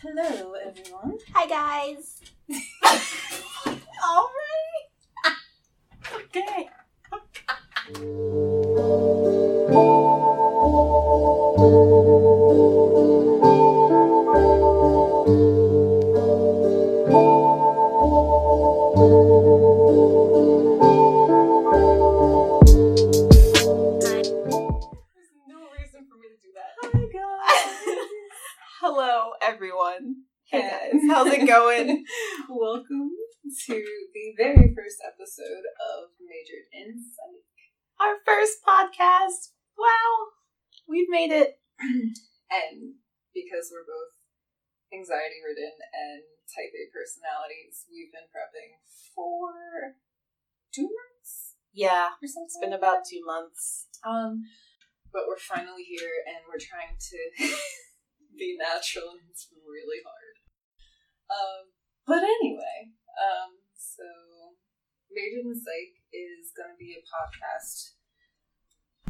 Hello, everyone. Hi guys. Already? okay. Made it. And because we're both anxiety ridden and type A personalities, we've been prepping for two months Yeah. It's been like about two months. Um, but we're finally here and we're trying to be natural and it's really hard. Um, but anyway, um, so in Psych is going to be a podcast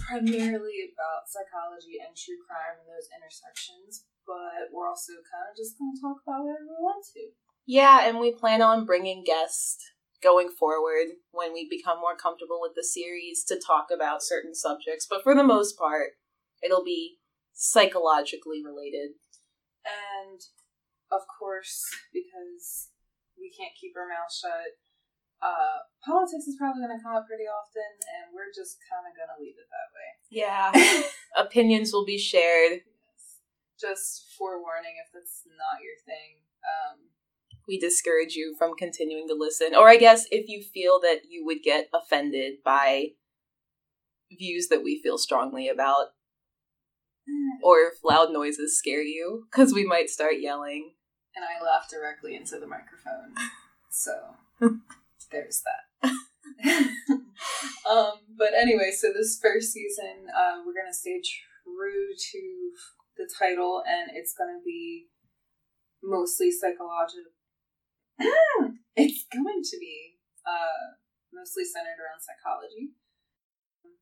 primarily about psychology and true crime and those intersections, but we're also kind of just going to talk about whatever we want to. Yeah, and we plan on bringing guests going forward when we become more comfortable with the series to talk about certain subjects. But for the most part, it'll be psychologically related. And of course, because we can't keep our mouth shut, uh, politics is probably going to come up pretty often, and we're just kind of going to leave it that way. Yeah. Opinions will be shared. Just forewarning if that's not your thing. Um, we discourage you from continuing to listen. Or I guess if you feel that you would get offended by views that we feel strongly about, or if loud noises scare you, because we might start yelling. and I laugh directly into the microphone. So there's that. um, but anyway, so this first season, uh, we're gonna stay true to the title, and it's gonna be mostly psychological. it's going to be uh, mostly centered around psychology.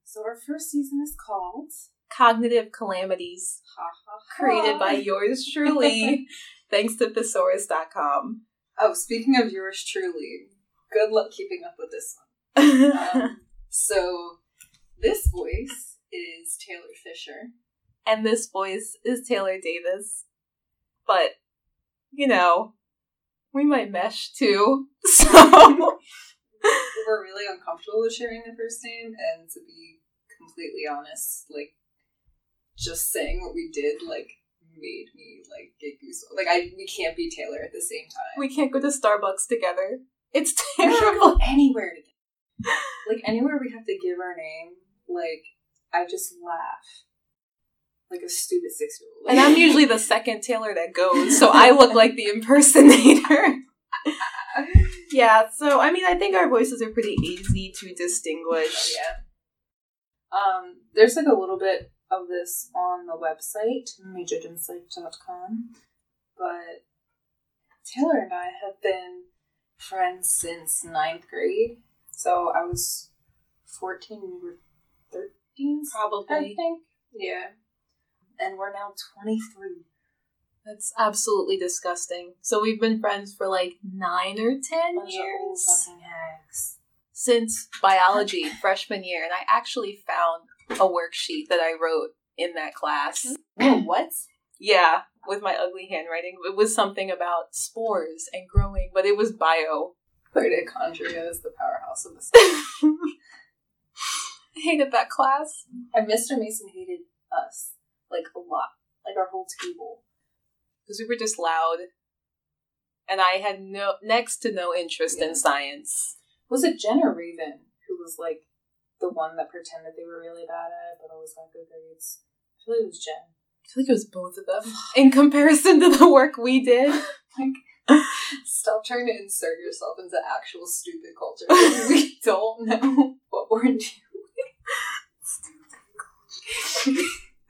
So our first season is called Cognitive calamities Ha Ha Ha. created by yours truly, thanks to thesaurus.com. Oh, speaking of yours truly, good luck keeping up with this one. Um, so, this voice is Taylor Fisher. and this voice is Taylor Davis. But, you know, we might mesh too. So, We're really uncomfortable with sharing the first name, and to be completely honest, like, just saying what we did, like, made me, like, get goosebumps. Like, I we can't be Taylor at the same time. we can't go to Starbucks together. It's terrible. go anywhere together. Like, anywhere we have to give our name, like, I just laugh. Like a stupid six year old. And I'm usually the second Taylor that goes, so I look like the impersonator. yeah, so I mean, I think our voices are pretty easy to distinguish. yeah. Um, there's like a little bit of this on the website, majoredinsike.com, but Taylor and I have been friends since ninth grade. So I was 14, you were 13, probably. I think. Yeah. And we're now 23. That's absolutely disgusting. So we've been friends for like nine or ten Bunch years since biology freshman year, and I actually found a worksheet that I wrote in that class. What? Yeah, with my ugly handwriting. It was something about spores and growing, but it was bio. Mitochondria is the powerhouse of the cell. I hated that class. and Mr. Mason hated us, like, a lot. Like, our whole table. because we were just loud, and I had no next to no interest Yeah. in science. Was it Jen or Raven who was, like, the one that pretended they were really bad at it, but always got good grades? I feel like it was Jen. I feel like it was both of them in comparison to the work we did. Like, stop trying to insert yourself into actual stupid culture. we don't know what we're doing.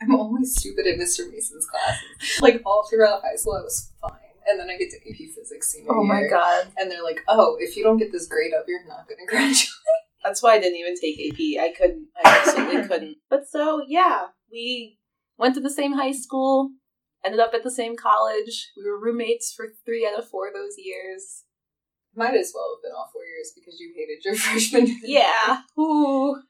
I'm only stupid in Mr. Mason's classes. Like all throughout high school, I was fine, and then I get to AP Physics senior year. Oh my god. and they're like, "Oh, if you don't get this grade up, you're not going to graduate." That's why I didn't even take AP. I couldn't. I absolutely couldn't. But so, yeah, we went to the same high school ended up at the same college. We were roommates for three out of four of those years. Might as well have been all four years because you hated your freshman. year. Yeah. Ooh.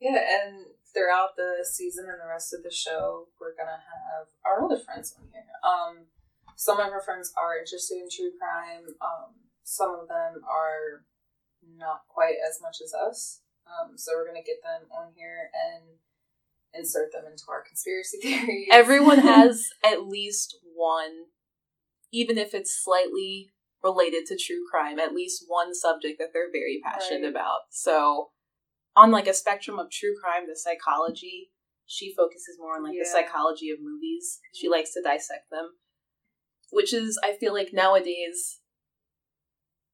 Yeah, and throughout the season and the rest of the show, we're gonna have our other friends on here. Um, some of our friends are interested in true crime. Um, some of them are not quite as much as us. Um, so we're gonna get them on here and insert them into our conspiracy theories. Everyone has at least one, even if it's slightly related to true crime, at least one subject that they're very passionate Right. about. So, on like a spectrum of true crime, the psychology, she focuses more on like the psychology of movies. She mm-hmm. likes to dissect them, which is, I feel like nowadays,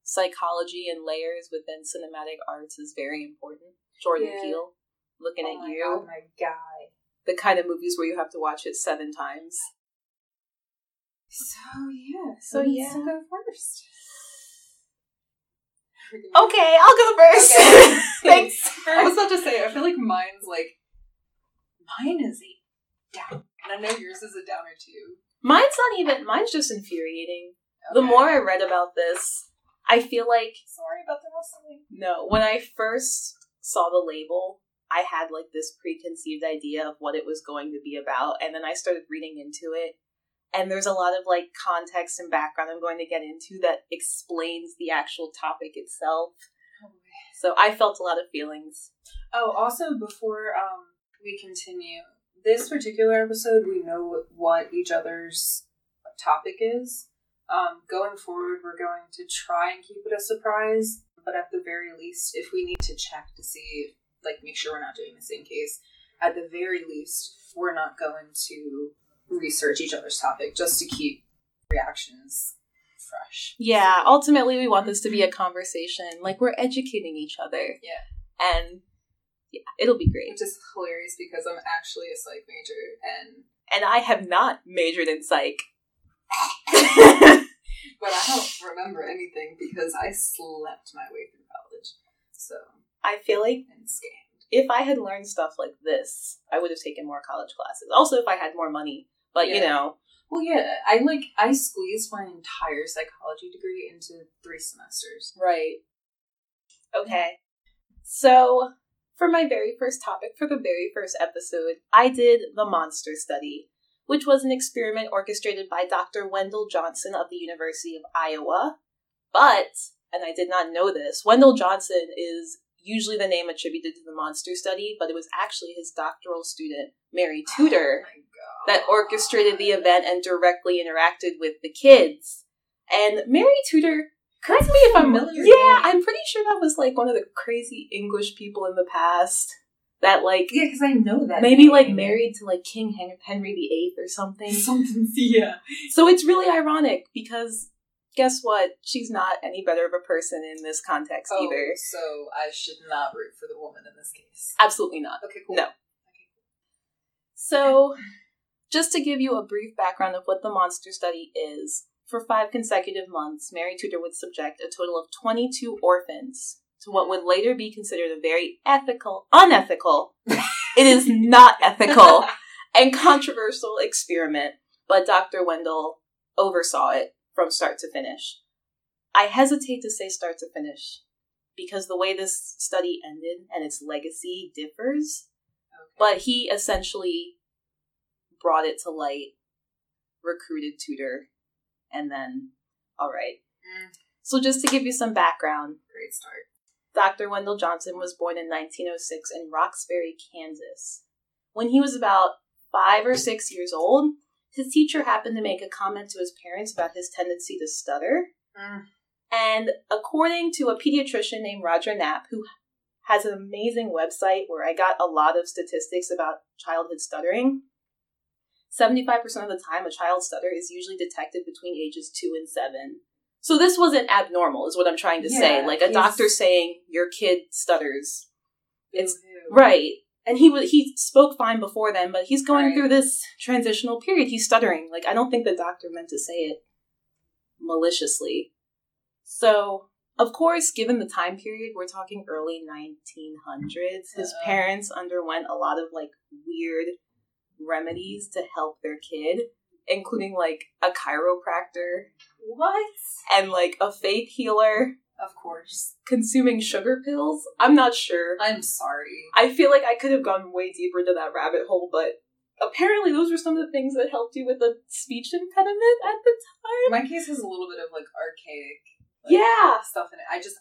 psychology and layers within cinematic arts is very important. Jordan Yeah. Peele, looking oh at you God, my guy. the kind of movies where you have to watch it seven times. So yeah, So, yeah. go first. Okay, I'll go first. Okay. Thanks. I was about to say, I feel like mine's like mine is a down, and I know yours is a downer too. Mine's not even. Mine's just infuriating. The more I read about this, I feel like sorry about the rustling. no. When I first saw the label, I had like this preconceived idea of what it was going to be about, and then I started reading into it. And there's a lot of like context and background I'm going to get into that explains the actual topic itself. So I felt a lot of feelings. Oh, also before um we continue, this particular episode, we know what each other's topic is. Um, going forward, we're going to try and keep it a surprise, but at the very least, if we need to check to see, like, make sure we're not doing the same case, at the very least, we're not going to research each other's topic just to keep reactions fresh. Yeah, ultimately we want this to be a conversation. Like we're educating each other. Yeah. And yeah, it'll be great. Which is hilarious because I'm actually a psych major and And I have not majored in psych. But I don't remember anything because I slept my way through college. So, I feel like if I had learned stuff like this, I would have taken more college classes. Also if I had more money. But you know, Well, yeah, I like, I squeezed my entire psychology degree into three semesters. Right. Okay. So, for my very first topic, for the very first episode, I did the monster study, which was an experiment orchestrated by Dr. Wendell Johnson of the University of Iowa. But, and I did not know this, Wendell Johnson is usually the name attributed to the monster study, but it was actually his doctoral student, Mary oh Tudor Oh that orchestrated the event and directly interacted with the kids. And Mary Tudor, correct me if I'm Familiar Yeah. I'm pretty sure that was like one of the crazy English people in the past that like Yeah, because I know that. maybe name. like married to like King Hen- Henry VIII or something. Something, yeah. So it's really ironic because guess what? She's not any better of a person in this context Oh, either. so I should not root for the woman in this case. Absolutely not. Okay, cool. No. So, just to give you a brief background of what the monster study is, for five consecutive months, Mary Tudor would subject a total of 22 orphans to what would later be considered a very ethical, unethical, it is not ethical, and controversial experiment, but Dr. Wendell oversaw it from start to finish. I hesitate to say start to finish because the way this study ended and its legacy differs Okay. but he essentially brought it to light, recruited Tudor, and then, all right. Mm, So, just to give you some background, great start. Dr. Wendell Johnson was born in 1906 in Roxbury, Kansas. When he was about five or six years old, his teacher happened to make a comment to his parents about his tendency to stutter. Mm. And according to a pediatrician named Roger Knapp, who has an amazing website where I got a lot of statistics about childhood stuttering, 75% of the time a child's stutter is usually detected between ages 2 and 7. So this wasn't abnormal, is what I'm trying to say. Like a doctor saying your kid stutters. It's- Right. And he was he spoke fine before then, but he's going Right. through this transitional period. He's stuttering. Like I don't think the doctor meant to say it maliciously. So, of course, given the time period, we're talking early 1900s. His Uh-oh. parents underwent a lot of like weird remedies to help their kid, including like a chiropractor What? and like a faith healer, Of course. consuming sugar pills. I'm not sure. I'm sorry. I feel like I could have gone way deeper into that rabbit hole, but apparently those were some of the things that helped you with the speech impediment at the time. My case has a little bit of like archaic like, yeah. stuff in it. I just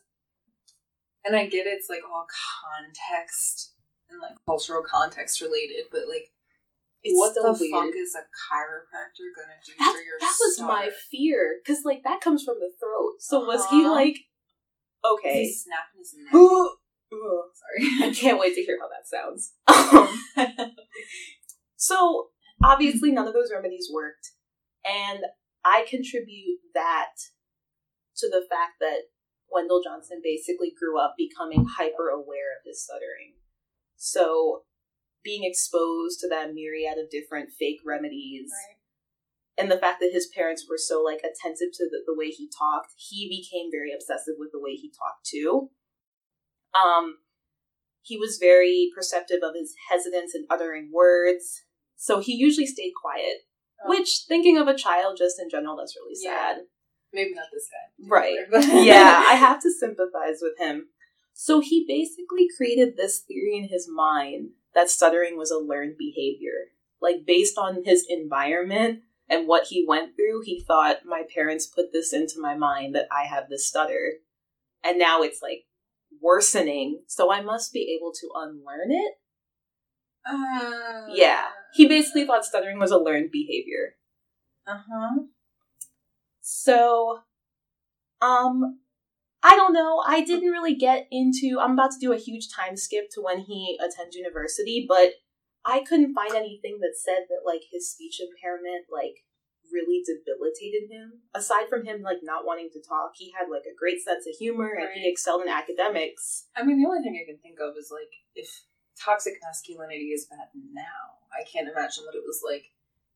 and I get it's like all context and like cultural context related, but like It's what the weird. fuck is a chiropractor gonna do for your that was my fear, because like that comes from the throat. So was he Uh-huh. like, okay? he snapping his neck? Sorry. I can't wait to hear how that sounds. Um, so obviously none of those remedies worked, and I contribute that to the fact that Wendell Johnson basically grew up becoming hyper aware of his stuttering. So being exposed to that myriad of different fake remedies Right. And the fact that his parents were so like attentive to the, the way he talked he became very obsessive with the way he talked too um he was very perceptive of his hesitance in uttering words so he usually stayed quiet Oh. which thinking of a child just in general that's really Yeah. sad Maybe not this guy. Right. Yeah, I have to sympathize with him. So he basically created this theory in his mind that stuttering was a learned behavior. Like based on his environment and what he went through, he thought my parents put this into my mind that I have this stutter. And now it's like worsening, so I must be able to unlearn it. Uh, Yeah. He basically thought stuttering was a learned behavior. Uh huh. So, um, I don't know. I didn't really get into. I'm about to do a huge time skip to when he attends university, but I couldn't find anything that said that like his speech impairment like really debilitated him. Aside from him like not wanting to talk, he had like a great sense of humor and he excelled in academics. I mean, the only thing I can think of is like if toxic masculinity is bad now, I can't imagine what it was like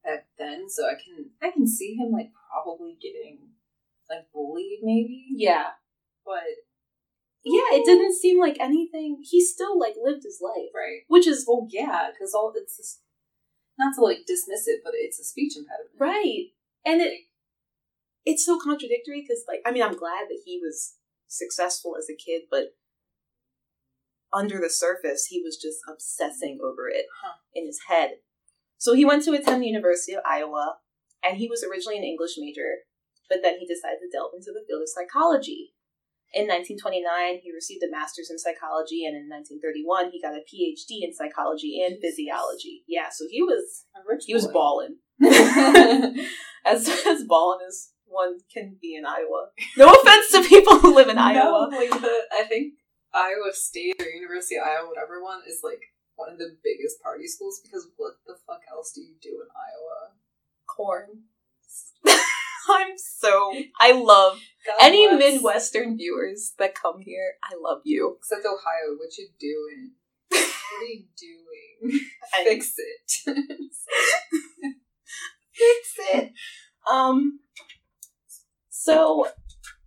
back then. So I can I can see him like probably getting like bullied, maybe. Yeah. But Yeah, it didn't seem like anything. He still like lived his life, right. which is Well, yeah, because all it's just, not to like dismiss it, but it's a speech impediment. right. And it it's so contradictory because like i mean i'm glad that he was successful as a kid but under the surface he was just obsessing over it Huh. in his head so he went to attend the university of iowa and he was originally an english major but then he decided to delve into the field of psychology in 1929 he received a master's in psychology and in 1931 he got a phd in psychology and physiology yeah so he was he was balling as as ballin as one can be in Iowa. No offense to people who live in Iowa. No, like the I think Iowa State or University of Iowa, whatever one, is like one of the biggest party schools because what the fuck else do you do in Iowa? Corn. I'm so I love God any bless. Midwestern viewers that come here. I love you. Except Ohio, what you doing? what are you doing? Fix it. fix it. Um. So,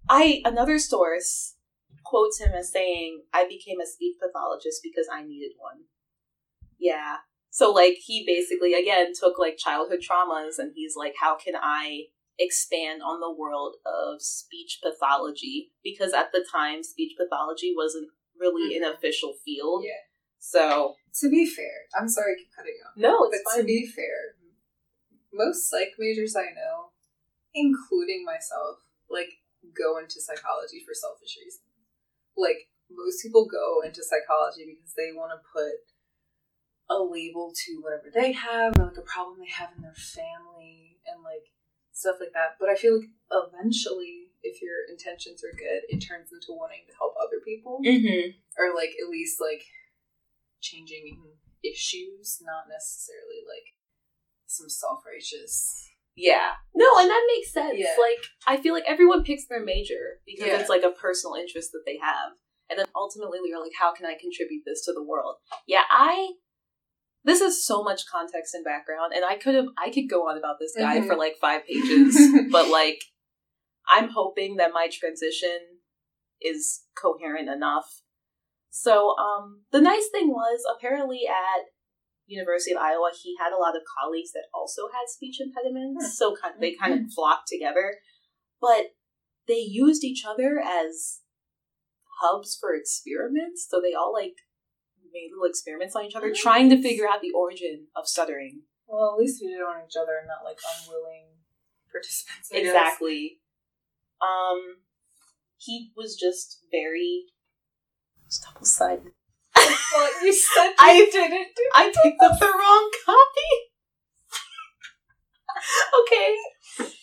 I another source quotes him as saying, "I became a speech pathologist because I needed one." Yeah. So, like, he basically again took like childhood traumas, and he's like, "How can I expand on the world of speech pathology?" Because at the time, speech pathology wasn't really an mm-hmm. official field. yeah. So, To be fair, I'm sorry I keep cutting you off. no, it's but fine. to be fair, most psych majors I know, including myself, like go into psychology for selfish reasons. Like most people go into psychology because they want to put a label to whatever they have or like a problem they have in their family and like stuff like that. But I feel like eventually, if your intentions are good, it turns into wanting to help other people mm-hmm. or like at least like changing issues, not necessarily like some self righteous. Yeah. No, and that makes sense. Yeah. Like, I feel like everyone picks their major because Yeah. it's like a personal interest that they have. And then ultimately, you're like, how can I contribute this to the world? Yeah, I. This is so much context and background, and I could have, I could go on about this guy Mhm. for like five pages, but like, I'm hoping that my transition is coherent enough. So, um, the nice thing was apparently at University of Iowa, he had a lot of colleagues that also had speech impediments, Hmm. so kind they kind of flocked together. But they used each other as hubs for experiments, so they all like made little experiments on each other, trying to figure out the origin of stuttering. Well, at least we did it on each other and not like unwilling participants. I guess. Exactly. Um, he was just very double sided. Well, you said I- didn't do I picked up the wrong copy. okay,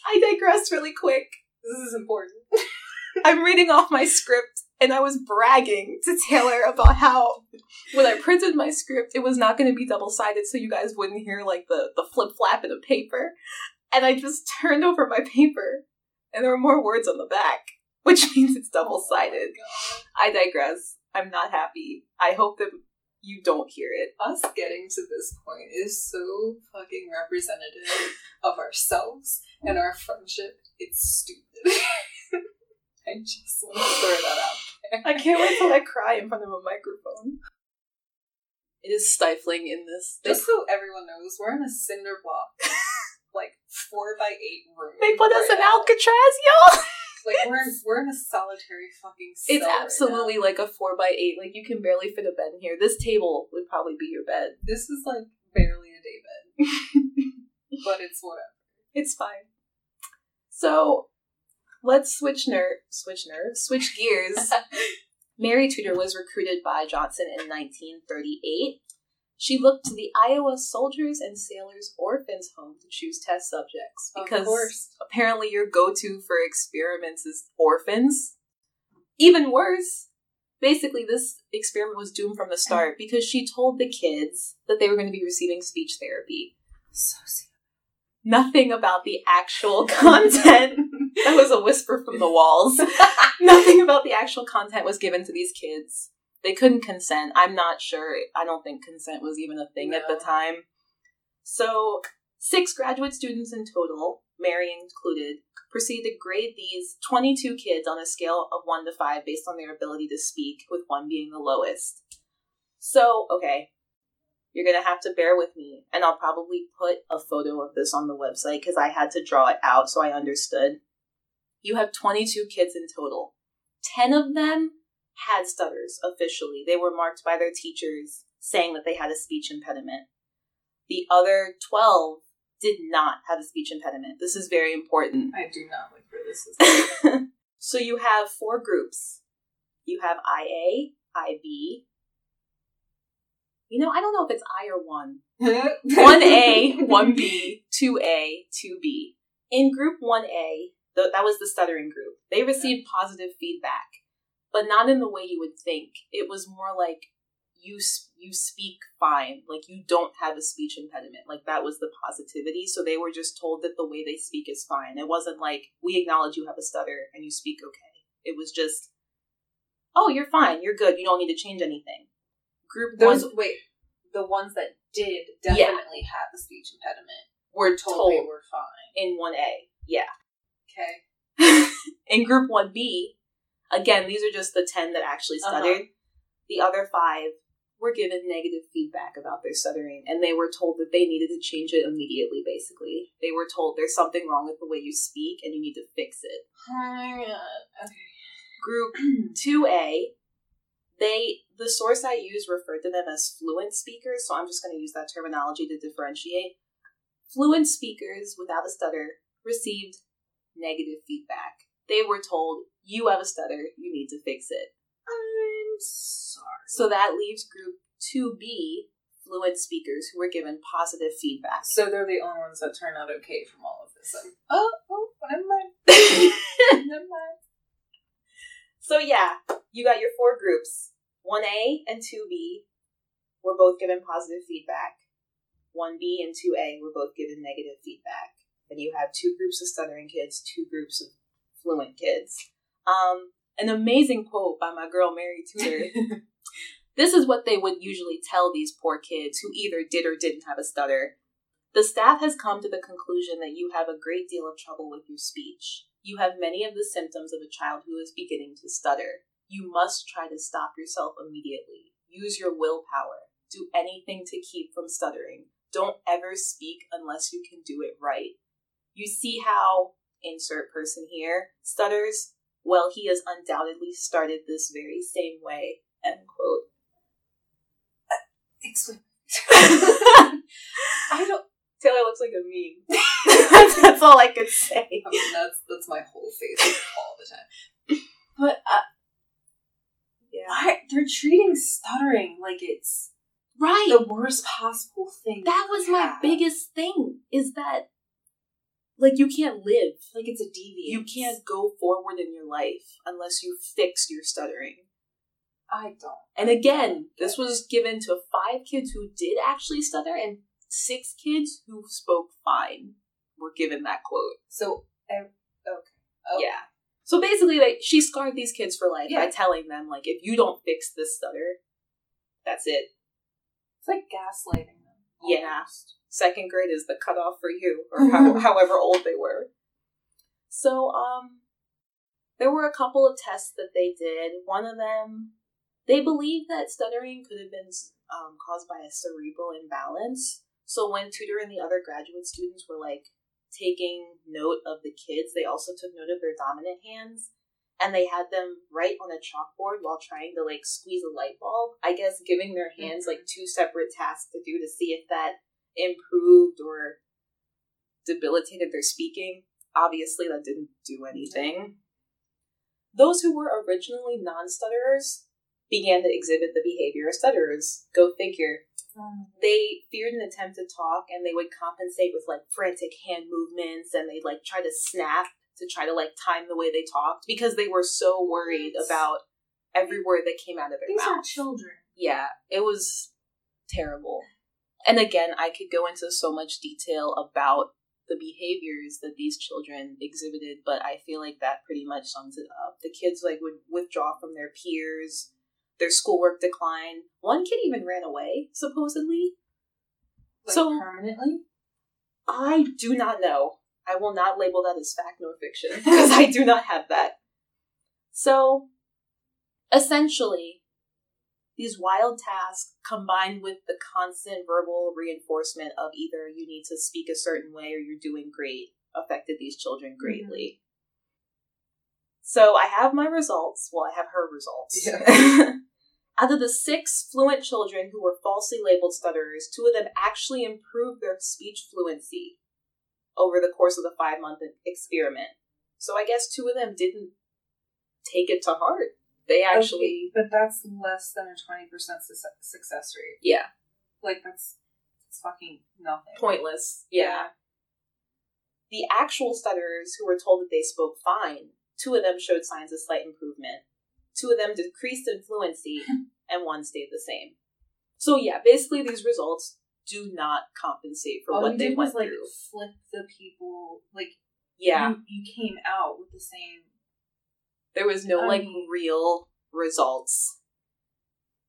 I digress really quick. this is important. I'm reading off my script, and I was bragging to Taylor about how when I printed my script, it was not going to be double sided, so you guys wouldn't hear like the the flip flap in the paper. And I just turned over my paper, and there were more words on the back, which means it's double sided. Oh I digress. I'm not happy. I hope that you don't hear it. Us getting to this point is so fucking representative of ourselves and our friendship. It's stupid. I just want to throw that out. I can't wait till I cry in front of a microphone. It is stifling in this. Just so everyone knows, we're in a cinder block, like four by eight room. They put us in now. Alcatraz, y'all. Like we're in, we're in a solitary fucking. Cell It's right absolutely now. like a four by eight. Like you can barely fit a bed in here. This table would probably be your bed. This is like barely a day bed, but it's whatever. It's fine. So let's switch nerve, switch nerve, switch gears. Mary Tudor was recruited by Johnson in 1938. She looked to the Iowa Soldiers and Sailors Orphans Home to choose test subjects Of because apparently your go-to for experiments is orphans. Even worse, basically this experiment was doomed from the start because she told the kids that they were going to be receiving speech therapy. So Nothing about the actual content. that was a whisper from the walls. Nothing about the actual content was given to these kids. They couldn't consent. I'm not sure. I don't think consent was even a thing at the time. So, six graduate students in total, Mary included, proceeded to grade these 22 kids on a scale of 1 to 5 based on their ability to speak, with 1 being the lowest. So, okay, you're going to have to bear with me, and I'll probably put a photo of this on the website because I had to draw it out so I understood. You have 22 kids in total. 10 of them had stutters officially. They were marked by their teachers saying that they had a speech impediment. The other 12 did not have a speech impediment. This is very important. I do not like where this is. so you have four groups. You have IA, IB. You know, I don't know if it's I or 1. One 1A, 1B, 2A, 2B. In group 1A, th- that was the stuttering group, they received positive feedback, but not in the way you would think. It was more like you you speak fine, like you don't have a speech impediment. Like that was the positivity. So they were just told that the way they speak is fine. It wasn't like we acknowledge you have a stutter and you speak okay. It was just, oh, you're fine, you're good, you don't need to change anything. Group Those one wait, the ones that did Yeah. definitely have a speech impediment were told, told they were fine. in 1A. Yeah. Okay. in group 1B, again, these are just the 10 that actually Uh-huh. stuttered. The other five were given negative feedback about their stuttering, and they were told that they needed to change it immediately, basically. They were told there's something wrong with the way you speak and you need to fix it. Oh. Okay. Group 2A, they the source I used referred to them as fluent speakers, so I'm just going to use that terminology to differentiate. Fluent speakers without a stutter received negative feedback. They were told, you have a stutter, you need to fix it. I'm sorry. So that leaves group 2B, fluent speakers, who were given positive feedback. So they're the only ones that turn out okay from all of this. I'm, oh, oh, never mind. never mind. So yeah, you got your four groups. 1A and 2B were both given positive feedback. 1B and 2A were both given negative feedback. And you have two groups of stuttering kids, two groups of fluent kids. Um, an amazing quote by my girl Mary Tudor. this is what they would usually tell these poor kids who either did or didn't have a stutter. The staff has come to the conclusion that you have a great deal of trouble with your speech. You have many of the symptoms of a child who is beginning to stutter. You must try to stop yourself immediately. Use your willpower. Do anything to keep from stuttering. Don't ever speak unless you can do it right. You see how, insert person here, stutters? Well, he has undoubtedly started this very same way. End quote. Uh, explain. I don't. Taylor looks like a meme. that's, that's all I could say. I mean, that's that's my whole face all the time. But uh, yeah, Why they're treating stuttering like it's right. the worst possible thing. that was my have. biggest thing. Is that like you can't live. like it's a deviant. You can't go forward in your life unless you fix your stuttering. I don't. And again, this was given to five kids who did actually stutter, and six kids who spoke fine were given that quote. So ev- okay. Oh, Yeah. So basically, like she scarred these kids for life by telling them, like, if you don't fix this stutter, that's it. It's like gaslighting them. Yeah. almost. Second grade is the cutoff for you, or how, however old they were. So, um, there were a couple of tests that they did. One of them, they believed that stuttering could have been um, caused by a cerebral imbalance. So when Tudor and the other graduate students were like taking note of the kids, they also took note of their dominant hands. And they had them write on a chalkboard while trying to like squeeze a light bulb. I guess giving their hands like mm-hmm. two separate tasks to do to see if that improved or debilitated their speaking. Obviously, that didn't do mm-hmm. anything. Those who were originally non stutterers began to exhibit the behavior of stutterers. Go figure. Um, They feared an attempt to talk and they would compensate with like frantic hand movements and they'd like try to snap to try to like time the way they talked because they were so worried about every word that came out of their these mouth are children. yeah, it was terrible. And again, I could go into so much detail about the behaviors that these children exhibited, but I feel like that pretty much sums it up. The kids like would withdraw from their peers, their schoolwork declined. One kid even ran away, supposedly. Like So- permanently. I do not know. I will not label that as fact nor fiction because I do not have that. So, essentially, these wild tasks combined with the constant verbal reinforcement of either you need to speak a certain way or you're doing great affected these children mm-hmm. greatly. So, I have my results. Well, I have her results. Yeah. Out of the six fluent children who were falsely labeled stutterers, two of them actually improved their speech fluency over the course of the five month experiment. So I guess two of them didn't take it to heart. They actually, Okay, but that's less than a twenty percent success rate. yeah, Like that's it's fucking nothing. pointless. Yeah. The actual stutterers who were told that they spoke fine, two of them showed signs of slight improvement. Two of them decreased in fluency, and one stayed the same. So yeah, basically these results do not compensate for All what they did went was like through. flip the people. Like Yeah, you, you came out with the same. there was no I like um, real results.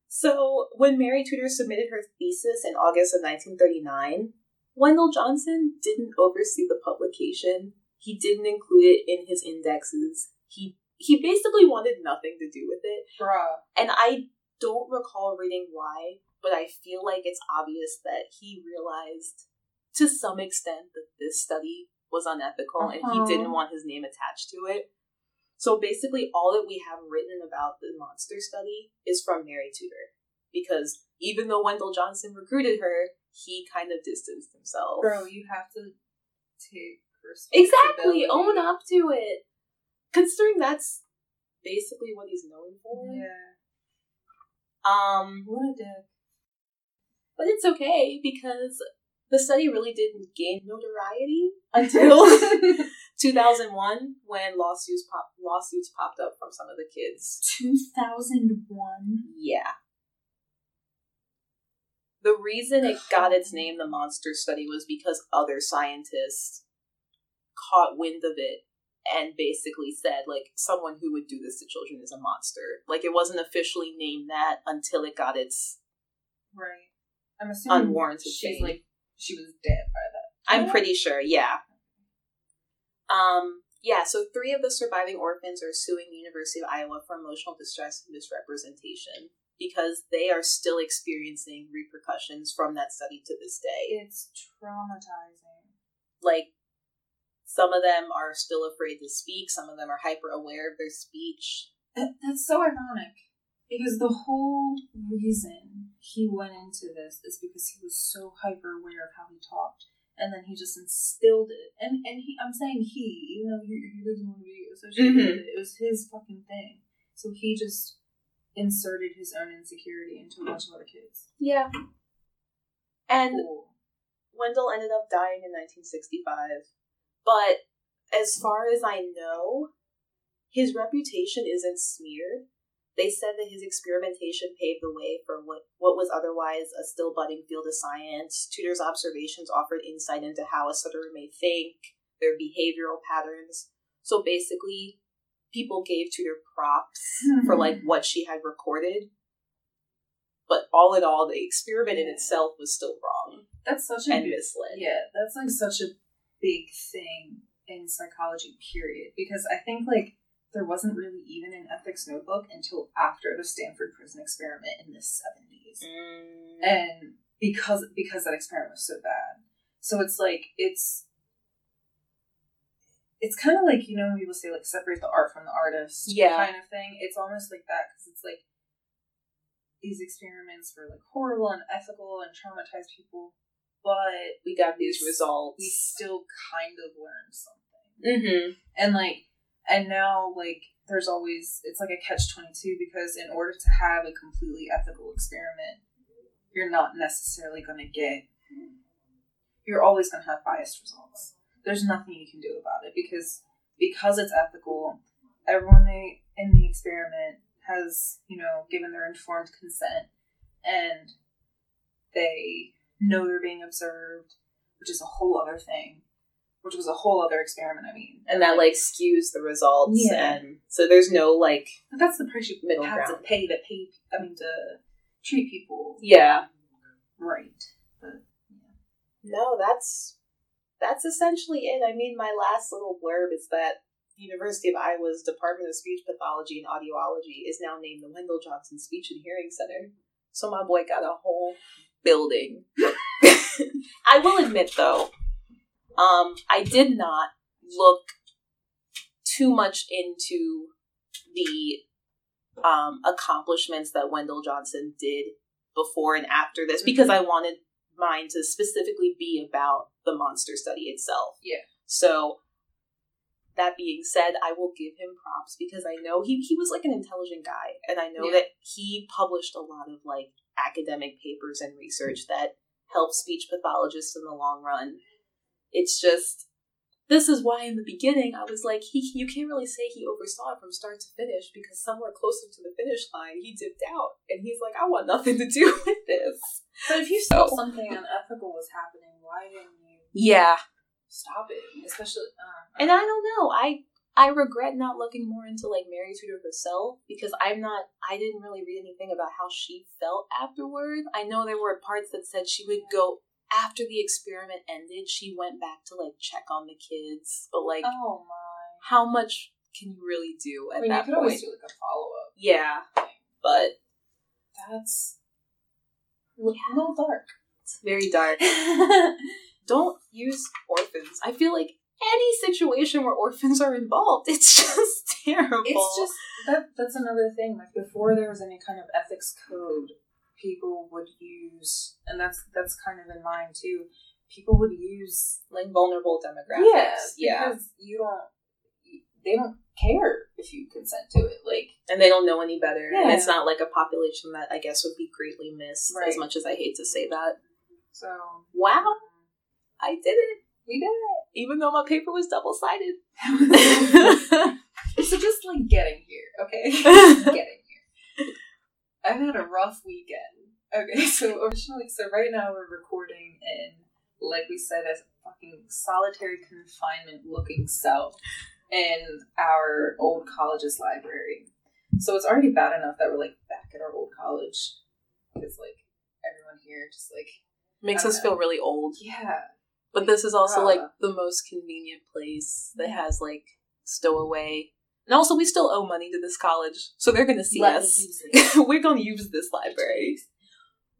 So when Mary Tudor submitted her thesis in August of 1939, Wendell Johnson didn't oversee the publication. He didn't include it in his indexes. He he basically wanted nothing to do with it. Bruh. And I don't recall reading why, but I feel like it's obvious that he realized to some extent that this study was unethical and he Uh-huh. didn't want his name attached to it. So basically, all that we have written about the monster study is from Mary Tudor. Because even though Wendell Johnson recruited her, he kind of distanced himself. Bro, you have to take Exactly, own up to it. Considering that's basically what he's known for. Yeah. Um, What a dick. But it's okay because the study really didn't gain notoriety until 2001 when lawsuits pop- lawsuits popped up from some of the kids. 2001. Yeah. The reason it got its name, the monster study, was because other scientists caught wind of it and basically said, like, someone who would do this to children is a monster. Like, it wasn't officially named that until it got its. Right. I'm assuming Unwarranted she's fame. like she was dead by that. I'm pretty sure, yeah. Um, yeah, so three of the surviving orphans are suing the University of Iowa for emotional distress and misrepresentation because they are still experiencing repercussions from that study to this day. It's traumatizing. Like, some of them are still afraid to speak, some of them are hyper aware of their speech. That's so ironic because the whole reason he went into this is because he was so hyper aware of how he talked and then he just instilled it. And and he, I'm saying he, even though he, he doesn't want to be associated Mhm. with it, it was his fucking thing. So he just inserted his own insecurity into a bunch of other kids. Yeah. And Cool. Wendell ended up dying in 1965. But as far as I know, his reputation isn't smeared. They said that his experimentation paved the way for what, what was otherwise a still budding field of science. Tudor's observations offered insight into how a stutterer may think, their behavioral patterns. So basically, people gave Tudor props for like what she had recorded. But all in all, the experiment in itself was still wrong that's such a and misled. yeah, that's like such a big thing in psychology. Period. Because I think like there wasn't really even an ethics notebook until after the Stanford prison experiment in the seventies. Mm. and because because that experiment was so bad so it's like it's it's kind of like you know when people say like separate the art from the artist Yeah. kind of thing it's almost like that because it's like these experiments were like horrible and ethical and traumatized people but we got these results. we still kind of learned something mm-hmm. and like and now like there's always it's like a catch 22 because in order to have a completely ethical experiment you're not necessarily going to get you're always going to have biased results there's nothing you can do about it because because it's ethical everyone they, in the experiment has you know given their informed consent and they know they're being observed which is a whole other thing which was a whole other experiment i mean And that like skews the results, Yeah. and so there's no like But that's the price you Middle have to pay to pay. I mean, to treat people yeah. right. But No, that's that's essentially it. I mean, my last little blurb is that University of Iowa's Department of Speech Pathology and Audiology is now named the Wendell Johnson Speech and Hearing Center. So my boy got a whole building. I will admit though, um, I did not look too much into the um, accomplishments that Wendell Johnson did before and after this because I wanted mine to specifically be about the monster study itself. Yeah. So that being said, I will give him props because I know he, he was like an intelligent guy and I know Yeah. that he published a lot of like academic papers and research that help speech pathologists in the long run. It's just this is why in the beginning I was like he you can't really say he oversaw it from start to finish because somewhere closer to the finish line he dipped out and he's like I want nothing to do with this. but if you So- saw something unethical was happening, why didn't you Yeah. stop it? Especially, uh, And I don't know. I I regret not looking more into like Mary Tudor herself because I'm not I didn't really read anything about how she felt afterward. I know there were parts that said she would go after the experiment ended, she went back to like check on the kids. But like oh my. how much can you really do at I mean, you that could point? always do like a follow up. yeah. But That's a little dark. it's very dark. Don't use orphans. I feel like any situation where orphans are involved, it's just terrible. It's just that that's another thing. Like before there was any kind of ethics code, people would use and that's that's kind of in mind too. People would use like vulnerable demographics. yeah, because you don't they don't care if you consent to it. Like and they don't know any better. And it's not like a population that I guess would be greatly missed. Right. As much as I hate to say that, so wow, um, I did it, we did even though my paper was double sided. so just like getting here, okay? Just getting here. I've had a rough weekend. Okay, so originally, so right now we're recording in, like we said, a fucking solitary confinement looking cell in our old college's library. So it's already bad enough that we're like back at our old college because like everyone here just like Makes us feel really old. yeah But this is also like the most convenient place that mm-hmm. has like stowaway. And also, we still owe money to this college, so they're gonna see Let us. we're gonna use this library.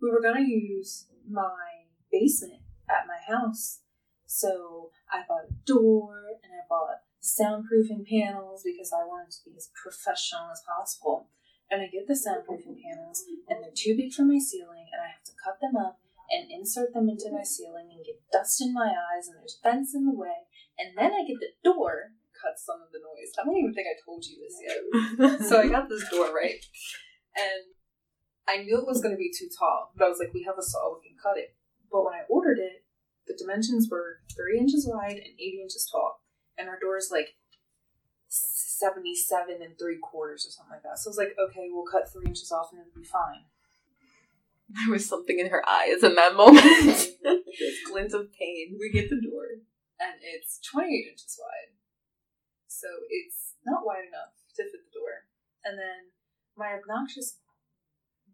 we were gonna use my basement at my house. So I bought a door and I bought soundproofing panels because I wanted to be as professional as possible. And I get the soundproofing panels and they're too big for my ceiling and I have to cut them up and insert them into my ceiling and get dust in my eyes and there's fence in the way. And then I get the door cut some of the noise. I don't even think I told you this yet. so I got this door, right? And I knew it was going to be too tall, but I was like, we have a saw, we can cut it. But when I ordered it, the dimensions were three inches wide and 80 inches tall. And our door is like 77 and three quarters or something like that. So I was like, okay, we'll cut three inches off and it'll be fine. there was something in her eyes in that moment. this glint of pain. We get the door, and it's 28 inches wide. So it's not wide enough to fit the door. And then my obnoxious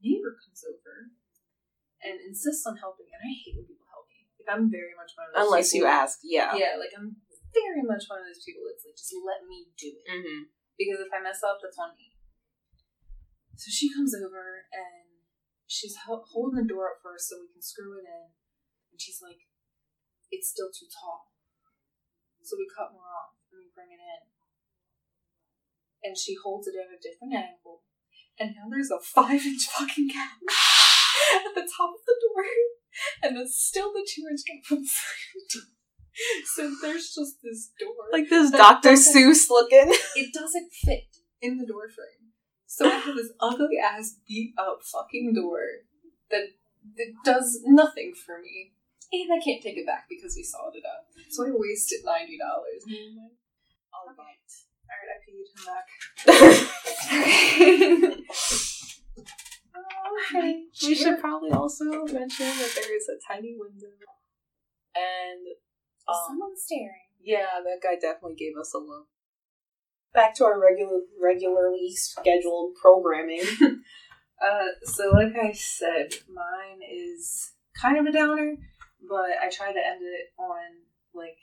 neighbor comes over and insists on helping, and I hate when people help me. Like, I'm very much one of those Unless you ask, yeah. Yeah, like, I'm very much one of those people that's like, just let me do it. Mm-hmm. Because if I mess up, that's on me. So she comes over and she's ho- holding the door up first so we can screw it in. And she's like, it's still too tall. So we cut more off and we bring it in. And she holds it at a different angle. And now there's a five inch fucking gap at the top of the door. And it's still the two inch gap on the side. So there's just this door. Like this Dr. Seuss looking. it doesn't fit in the door frame. So I have this ugly ass beat up fucking door that, that does nothing for me. And I can't take it back because we sawed it up. So I wasted ninety dollars. Alright. Alright, I paid him back. okay. We should probably also mention that there is a tiny window. And um, Someone's staring. yeah, that guy definitely gave us a look. Back to our regular regularly scheduled programming. Uh, so like I said, mine is kind of a downer, but I try to end it on like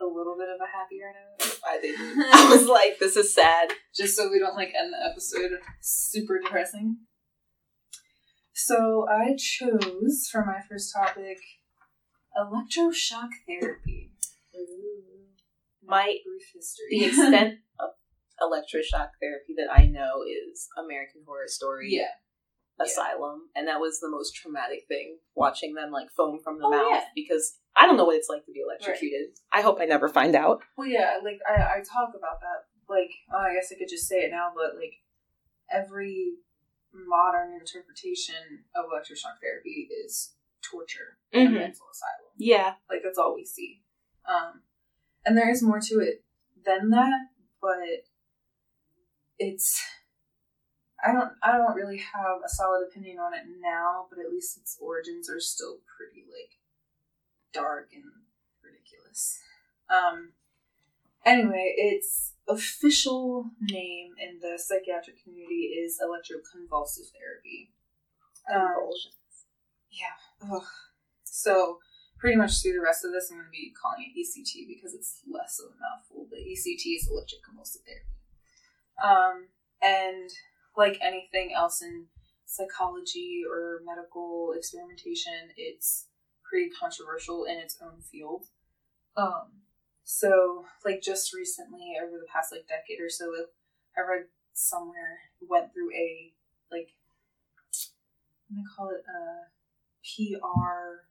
a little bit of a happier note, I didn't. I was like, this is sad. just so we don't like end the episode super depressing. So I chose for my first topic electroshock therapy. My brief history. the extent electroshock therapy that I know is American Horror Story yeah. Asylum, and that was the most traumatic thing watching them like foam from the Oh, mouth yeah. because I don't know what it's like to be electrocuted. I hope I never find out. Well, yeah, like I, I talk about that. Like, oh, I guess I could just say it now, but like every modern interpretation of electroshock therapy is torture in Mhm. a mental asylum. Yeah, Like that's all we see. Um, and there is more to it than that, but it's. I don't. I don't really have a solid opinion on it now, but at least its origins are still pretty like dark and ridiculous. Um. Anyway, its official name in the psychiatric community is electroconvulsive therapy. Um, yeah. Ugh. So pretty much through the rest of this, I'm going to be calling it ECT because it's less of a mouthful. But ECT is electroconvulsive therapy. Um, and like anything else in psychology or medical experimentation, it's pretty controversial in its own field. Um, so like just recently, over the past like decade or so, I read somewhere went through a like I'm gonna call it a PR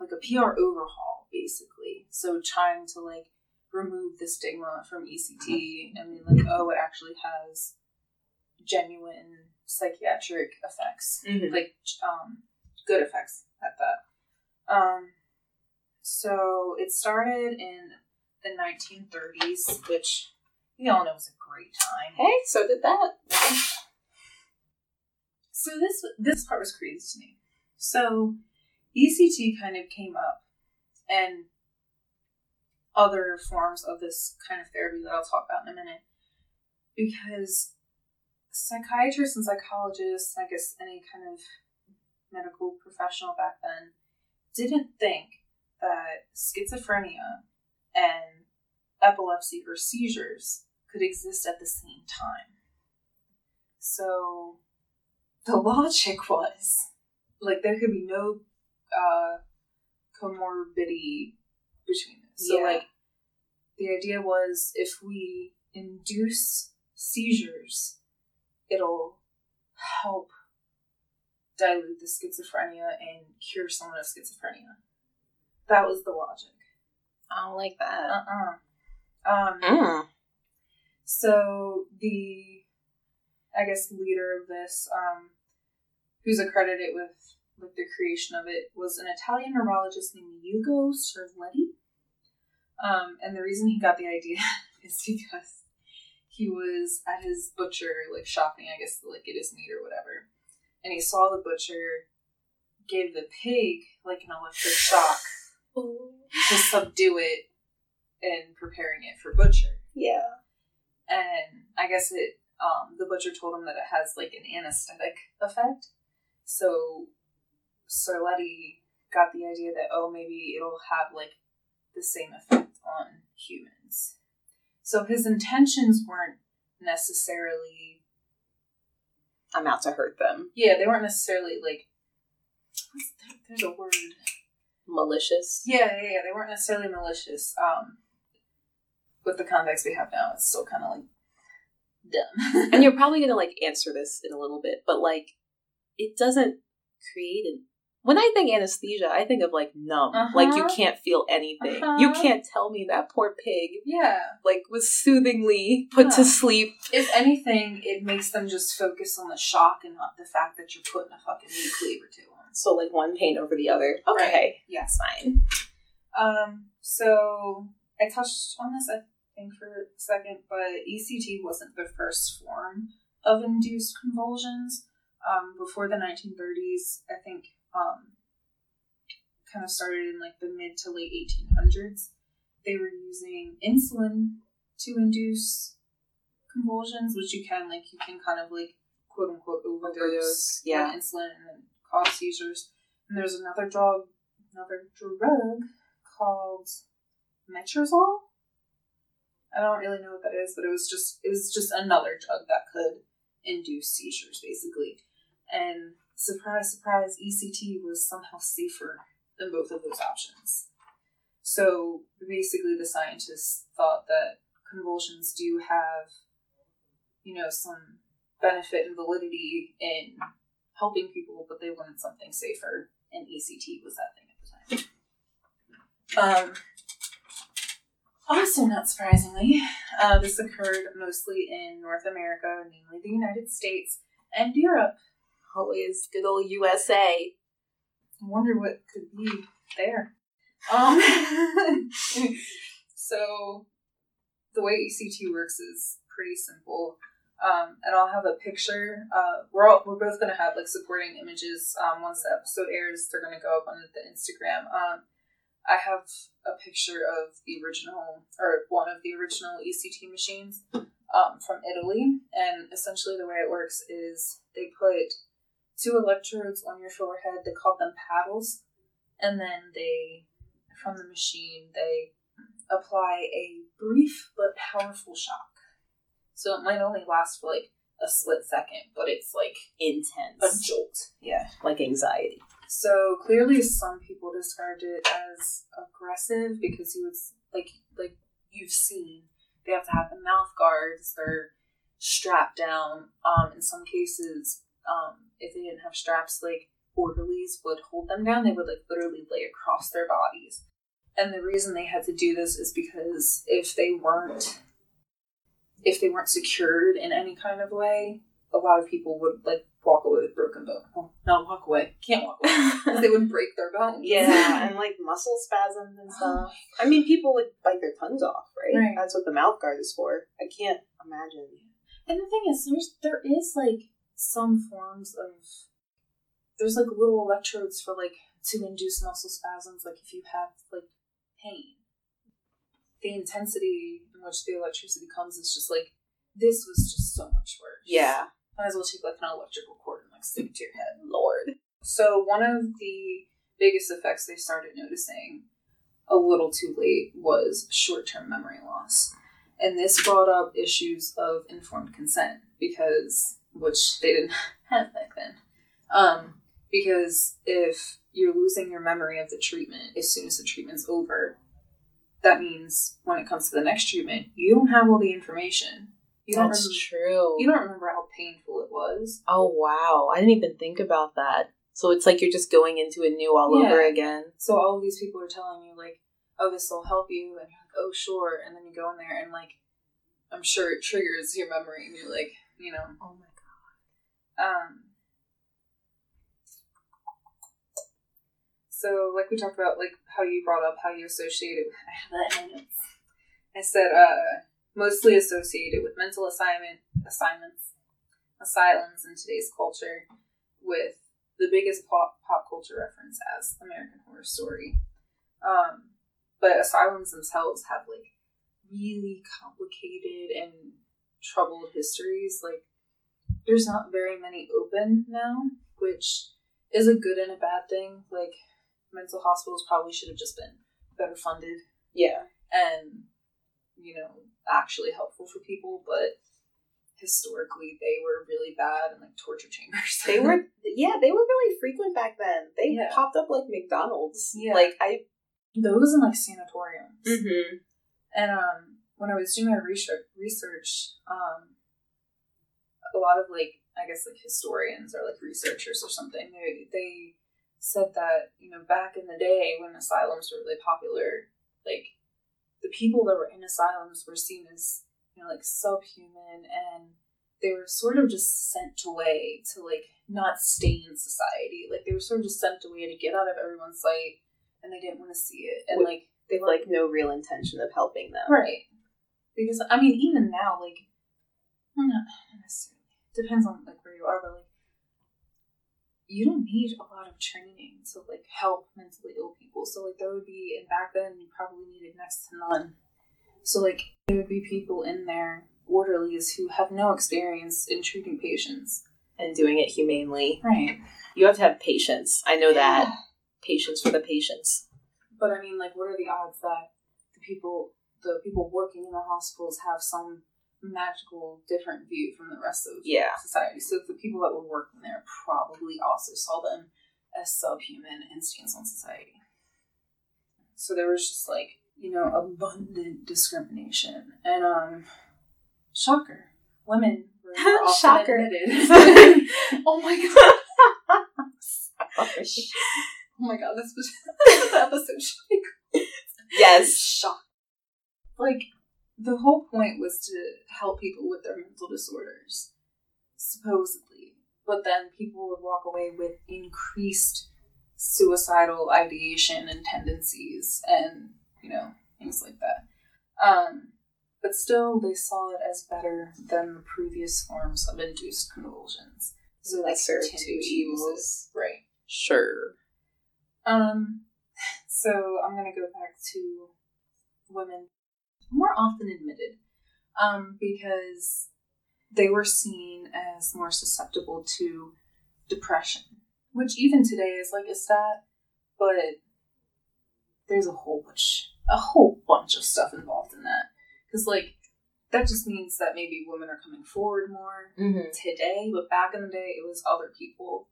like a PR overhaul basically. So trying to like remove the stigma from ECT and be like, oh, it actually has genuine psychiatric effects, Mhm. like um, good effects at that. Um, so it started in the 1930s, which we all know was a great time. Hey, so did that. So this this part was crazy to me. So ECT kind of came up, and other forms of this kind of therapy that I'll talk about in a minute, because psychiatrists and psychologists, I guess any kind of medical professional back then, didn't think that schizophrenia and epilepsy or seizures could exist at the same time. So the logic was like there could be no uh, comorbidity between this. So Yeah. like the idea was if we induce seizures, it'll help dilute the schizophrenia and cure someone of schizophrenia. That was the logic. I don't like that. Uh-uh. Um, Mm. so the, I guess, leader of this, um, who's accredited with with the creation of it, was an Italian neurologist named Ugo Cerletti. Um, and the reason he got the idea is because he was at his butcher, like shopping, I guess, to like get his meat or whatever, and he saw the butcher gave the pig like an electric shock to subdue it and preparing it for butcher Yeah. and I guess it um, the butcher told him that it has like an anesthetic effect. So Cerletti got the idea that oh maybe it'll have like the same effect on humans. So his intentions weren't necessarily I'm out to hurt them. yeah they weren't necessarily like there's a word Malicious. yeah yeah yeah they weren't necessarily malicious. Um, with the context we have now, it's still kind of like dumb. and you're probably gonna like answer this in a little bit, but like it doesn't create an when I think anesthesia, I think of like numb. Like you Uh-huh. can't feel anything. Uh-huh. You can't tell me that poor pig yeah. like was soothingly put to sleep. If anything, it makes them just focus on the shock and not the fact that you're putting a fucking meat cleaver to them. So like one pain over the other. Right. Okay. Yes. Fine. Um. So I touched on this, I think, for a second, but ECT wasn't the first form of induced convulsions. Um, before the 1930s, I think, um, kind of started in like the mid to late 1800s. They were using insulin to induce convulsions, which you can like you can kind of like quote unquote overdose, Overdose, on yeah. insulin and then cause seizures. And there's another drug, another drug called metrazole. I don't really know what that is, but it was just it was just another drug that could induce seizures, basically. And surprise, surprise, ECT was somehow safer than both of those options. So basically, the scientists thought that convulsions do have, you know, some benefit and validity in helping people, but they wanted something safer, and ECT was that thing at the time. Um, also, not surprisingly, uh, this occurred mostly in North America, namely the United States and Europe. Always good old USA. I wonder what could be there. Um, so the way ECT works is pretty simple. Um, and I'll have a picture. Uh, we're all, we're both gonna have like supporting images. Um, once the episode airs, they're gonna go up on the Instagram. Um, I have a picture of the original or one of the original ECT machines um, from Italy, and essentially the way it works is they put two electrodes on your forehead. They call them paddles, and then they, from the machine, they apply a brief but powerful shock. So it might only last for like a split second, but it's like intense, a jolt. Yeah. Like anxiety. So clearly, some people described it as aggressive because he was like, like you've seen, they have to have the mouth guards. They're strapped down. Um, in some cases, um, if they didn't have straps, like orderlies would hold them down. They would like literally lay across their bodies. And the reason they had to do this is because if they weren't, if they weren't secured in any kind of way, a lot of people would like walk away with broken bone. Well, not walk away, can't walk away because they would break their bones. Yeah, and like muscle spasms and stuff. I mean, people would bite their tongues off, right? Right. That's what the mouth guard is for. I can't imagine. And the thing is, there's there is like some forms of there's like little electrodes for like to induce muscle spasms, like if you have like pain. The intensity in which the electricity comes is just like this was just so much worse. Yeah, Might as well take like an electrical cord and like stick it to your head. Lord. So one of the biggest effects they started noticing a little too late was short-term memory loss. And this brought up issues of informed consent because, which they didn't have back then. Um, because if you're losing your memory of the treatment as soon as the treatment's over, that means when it comes to the next treatment, you don't have all the information. You don't That's remember, true. you don't remember how painful it was. oh wow, I didn't even think about that. So it's like you're just going into it new all over again. So all of these people are telling you like, "Oh, this will help you," and you're like, "Oh, sure," and then you go in there and like, I'm sure it triggers your memory, and you're like, you know, Oh my. Um. So, like we talked about, like how you brought up how you associate it. With, I have. I said, uh, mostly associated with mental assignment assignments, asylums in today's culture, with the biggest pop pop culture reference as American Horror Story. Um, but asylums themselves have like really complicated and troubled histories. Like, there's not very many open now, which is a good and a bad thing. Like, mental hospitals probably should have just been better funded Yeah. and, you know, actually helpful for people, but historically they were really bad and like torture chambers. They were yeah, they were really frequent back then. They Yeah. popped up like McDonald's. Yeah. Like I those and like sanatoriums. mm-hmm. And um, when I was doing my research, research, um, a lot of like I guess like historians or like researchers or something, they they said that you know back in the day when asylums were really popular, like the people that were in asylums were seen as you know like subhuman and they were sort of just sent away to like not stay in society. Like they were sort of just sent away to get out of everyone's sight and they didn't want to see it. And like They've like no real intention of helping them. Right. Because I mean, even now, like, well, not necessarily. Depends on like where you are, but like, you don't need a lot of training to like help mentally ill people. So like, there would be, and back then, you probably needed next to none. So like, there would be people in there, orderlies who have no experience in treating patients. And doing it humanely. Right. You have to have patience. I know that. Patience for the patients. But I mean, like, what are the odds that the people, the people working in the hospitals, have some magical different view from the rest of Yeah. society? So the people that were working there probably also saw them as subhuman instincts on society. So there was just like you know abundant discrimination, and um, shocker, women were Shocker. oh my god. Sorry. Oh my god, this was the episode should be yes. shock. Like, the whole point was to help people with their mental disorders, supposedly. But then people would walk away with increased suicidal ideation and tendencies and, you know, things like that. Um, but still, they saw it as better than the previous forms of induced convulsions. So they continued two to evils. Right. Sure. Um, so I'm gonna go back to women more often admitted, um, because they were seen as more susceptible to depression, which even today is like a stat, but there's a whole bunch, a whole bunch of stuff involved in that, because like that just means that maybe women are coming forward more Mm-hmm. today, but back in the day, it was other people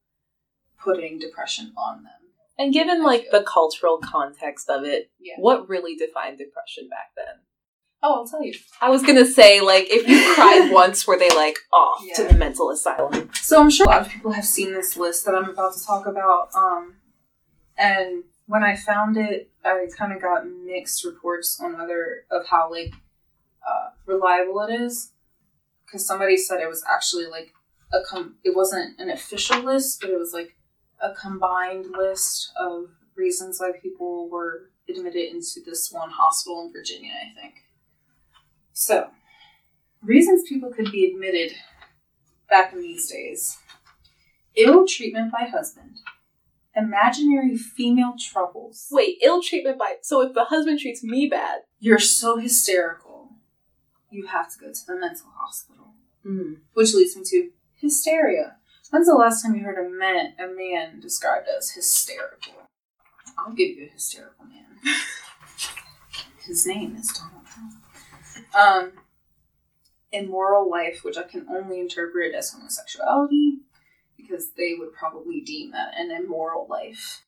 putting depression on them. And given like the cultural context of it, Yeah. what really defined depression back then? Oh, I'll tell you. I was gonna say, like, if you cried once, were they like off to the mental asylum? So I'm sure a lot of people have seen this list that I'm about to talk about. Um, and when I found it, I kind of got mixed reports on whether of how like uh, reliable it is. Because somebody said it was actually like a com- it wasn't an official list, but it was like a combined list of reasons why people were admitted into this one hospital in Virginia. I think. So, reasons people could be admitted back in these days ill treatment by husband, imaginary female troubles. Wait, ill treatment by. So if the husband treats me bad. You're so hysterical, you have to go to the mental hospital. Mm. Which leads me to hysteria. When's the last time you heard a man, a man described as hysterical? I'll give you a hysterical man. His name is Donald Trump. Um, immoral life, which I can only interpret as homosexuality, because they would probably deem that an immoral life.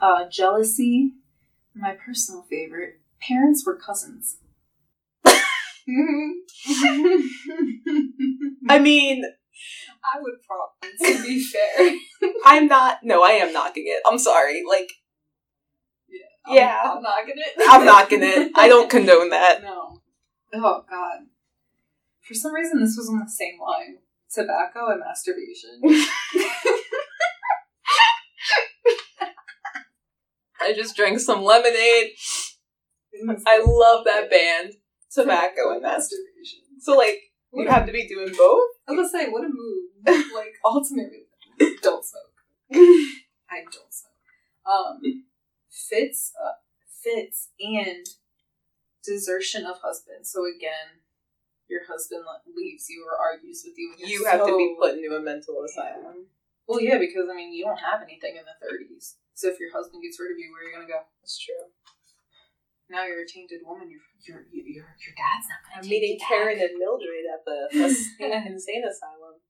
Uh, jealousy, my personal favorite. Parents were cousins. I mean, I would probably, to be fair. I'm not. No, I am knocking it. I'm sorry. Like, I'm, Yeah. I'm knocking it. I'm knocking it. I don't condone that. No. Oh, God. For some reason, this was on the same line tobacco and masturbation. I just drank some lemonade. I love that band. Tobacco and masturbation. So, like, you have to be doing both? I was gonna say, what a mood. Like, ultimately, don't smoke. I don't smoke. Um, fits, uh, fits, and desertion of husband. So again, your husband leaves you or argues with you. You're You have to be put into a mental asylum. Well, yeah, because I mean, you don't have anything in the thirties. So if your husband gets rid of you, where are you gonna go? That's true. Now you're a tainted woman. Your your your dad's not gonna I'm meeting back. Karen and Mildred at the insane asylum.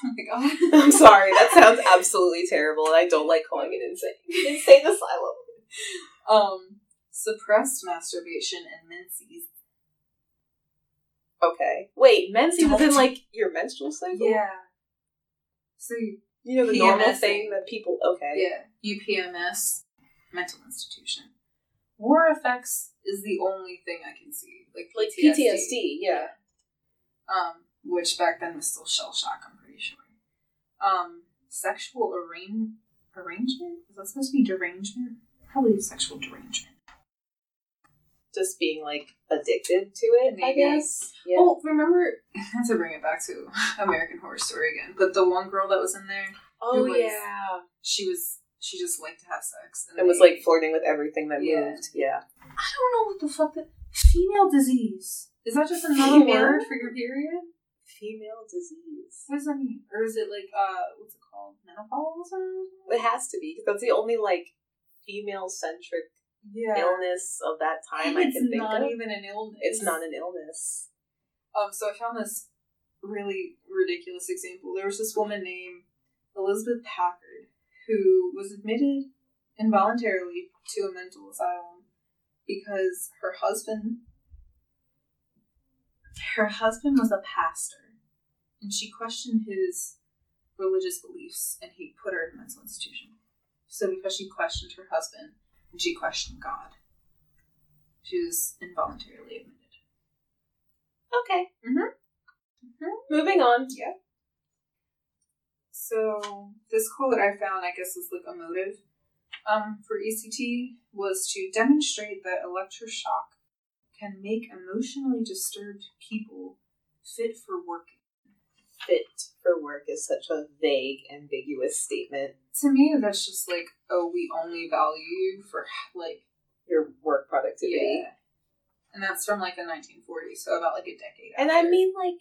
Oh my god. I'm sorry, that sounds absolutely terrible, and I don't like calling it insane. Insane asylum. Um, suppressed masturbation and menses. Okay. Wait, menses is in like your menstrual cycle? Yeah. So you- You know the normal thing that people. Okay. yeah, UPMS, mental institution. War effects is the only thing I can see, like Like PTSD. PTSD, yeah. Um, which back then was still shell shock. I'm pretty sure. Um, sexual arrange arrangement is that supposed to be derangement? Probably sexual derangement. Just being like addicted to it, I guess. Yeah. Well, remember not to bring it back to American Horror Story again, but the one girl that was in there, oh was- yeah. she was she just liked to have sex and It was like flirting with everything that Yeah. moved. Yeah. I don't know what the fuck that female disease is. That just another Female? word for your period? Female disease. What does that mean? Or is it like uh, what's it called? Menopause or It has to be because that's the only like female centric yeah. illness of that time And I it's can think of it. not even an illness. It's not an illness. Um, so I found this really ridiculous example. There was this woman named Elizabeth Packard who was admitted involuntarily to a mental asylum because her husband her husband was a pastor and she questioned his religious beliefs and he put her in a mental institution. So because she questioned her husband and she questioned God, she was involuntarily admitted. Okay. Mhm. Moving on. Yeah. So this quote I found, I guess, is like a motive um, for ECT was to demonstrate that electroshock can make emotionally disturbed people fit for work. Fit for work is such a vague, ambiguous statement. To me, that's just like, oh, we only value you for like Your work productivity. yeah, and that's from like the 1940s, so about like a decade. And I mean, like,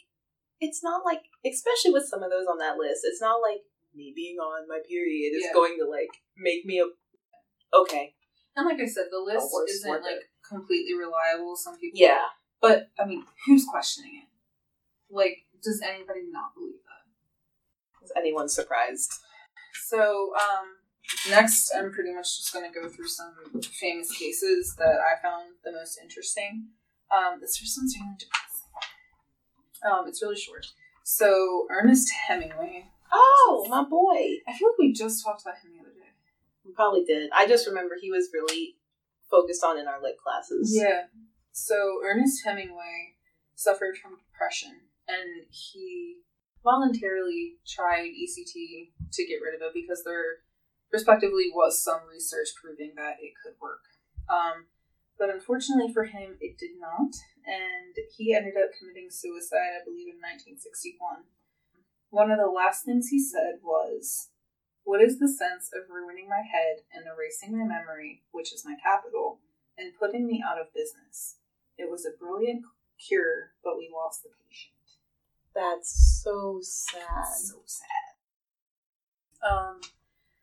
it's not like, especially with some of those on that list, it's not like me being on my period is Yeah. going to like make me a. Okay. and like I said, the list isn't worker. like completely reliable. Some people, Yeah. But I mean, who's questioning it? Like, does anybody not believe that? Is anyone surprised? So, um, next, I'm pretty much just going to go through some famous cases that I found the most interesting. Um, this first one's really depressing. Um, it's really short. So, Ernest Hemingway. Oh, my boy. I feel like we just talked about him the other day. We probably did. I just remember he was really focused on in our lit classes. Yeah. So Ernest Hemingway suffered from depression and he voluntarily tried ECT to get rid of it because there respectively was some research proving that it could work. Um, but unfortunately for him, it did not, and he ended up committing suicide, I believe, in 1961. One of the last things he said was, What is the sense of ruining my head and erasing my memory, which is my capital, and putting me out of business? It was a brilliant cure, but we lost the patient. That's so sad. So sad. Um,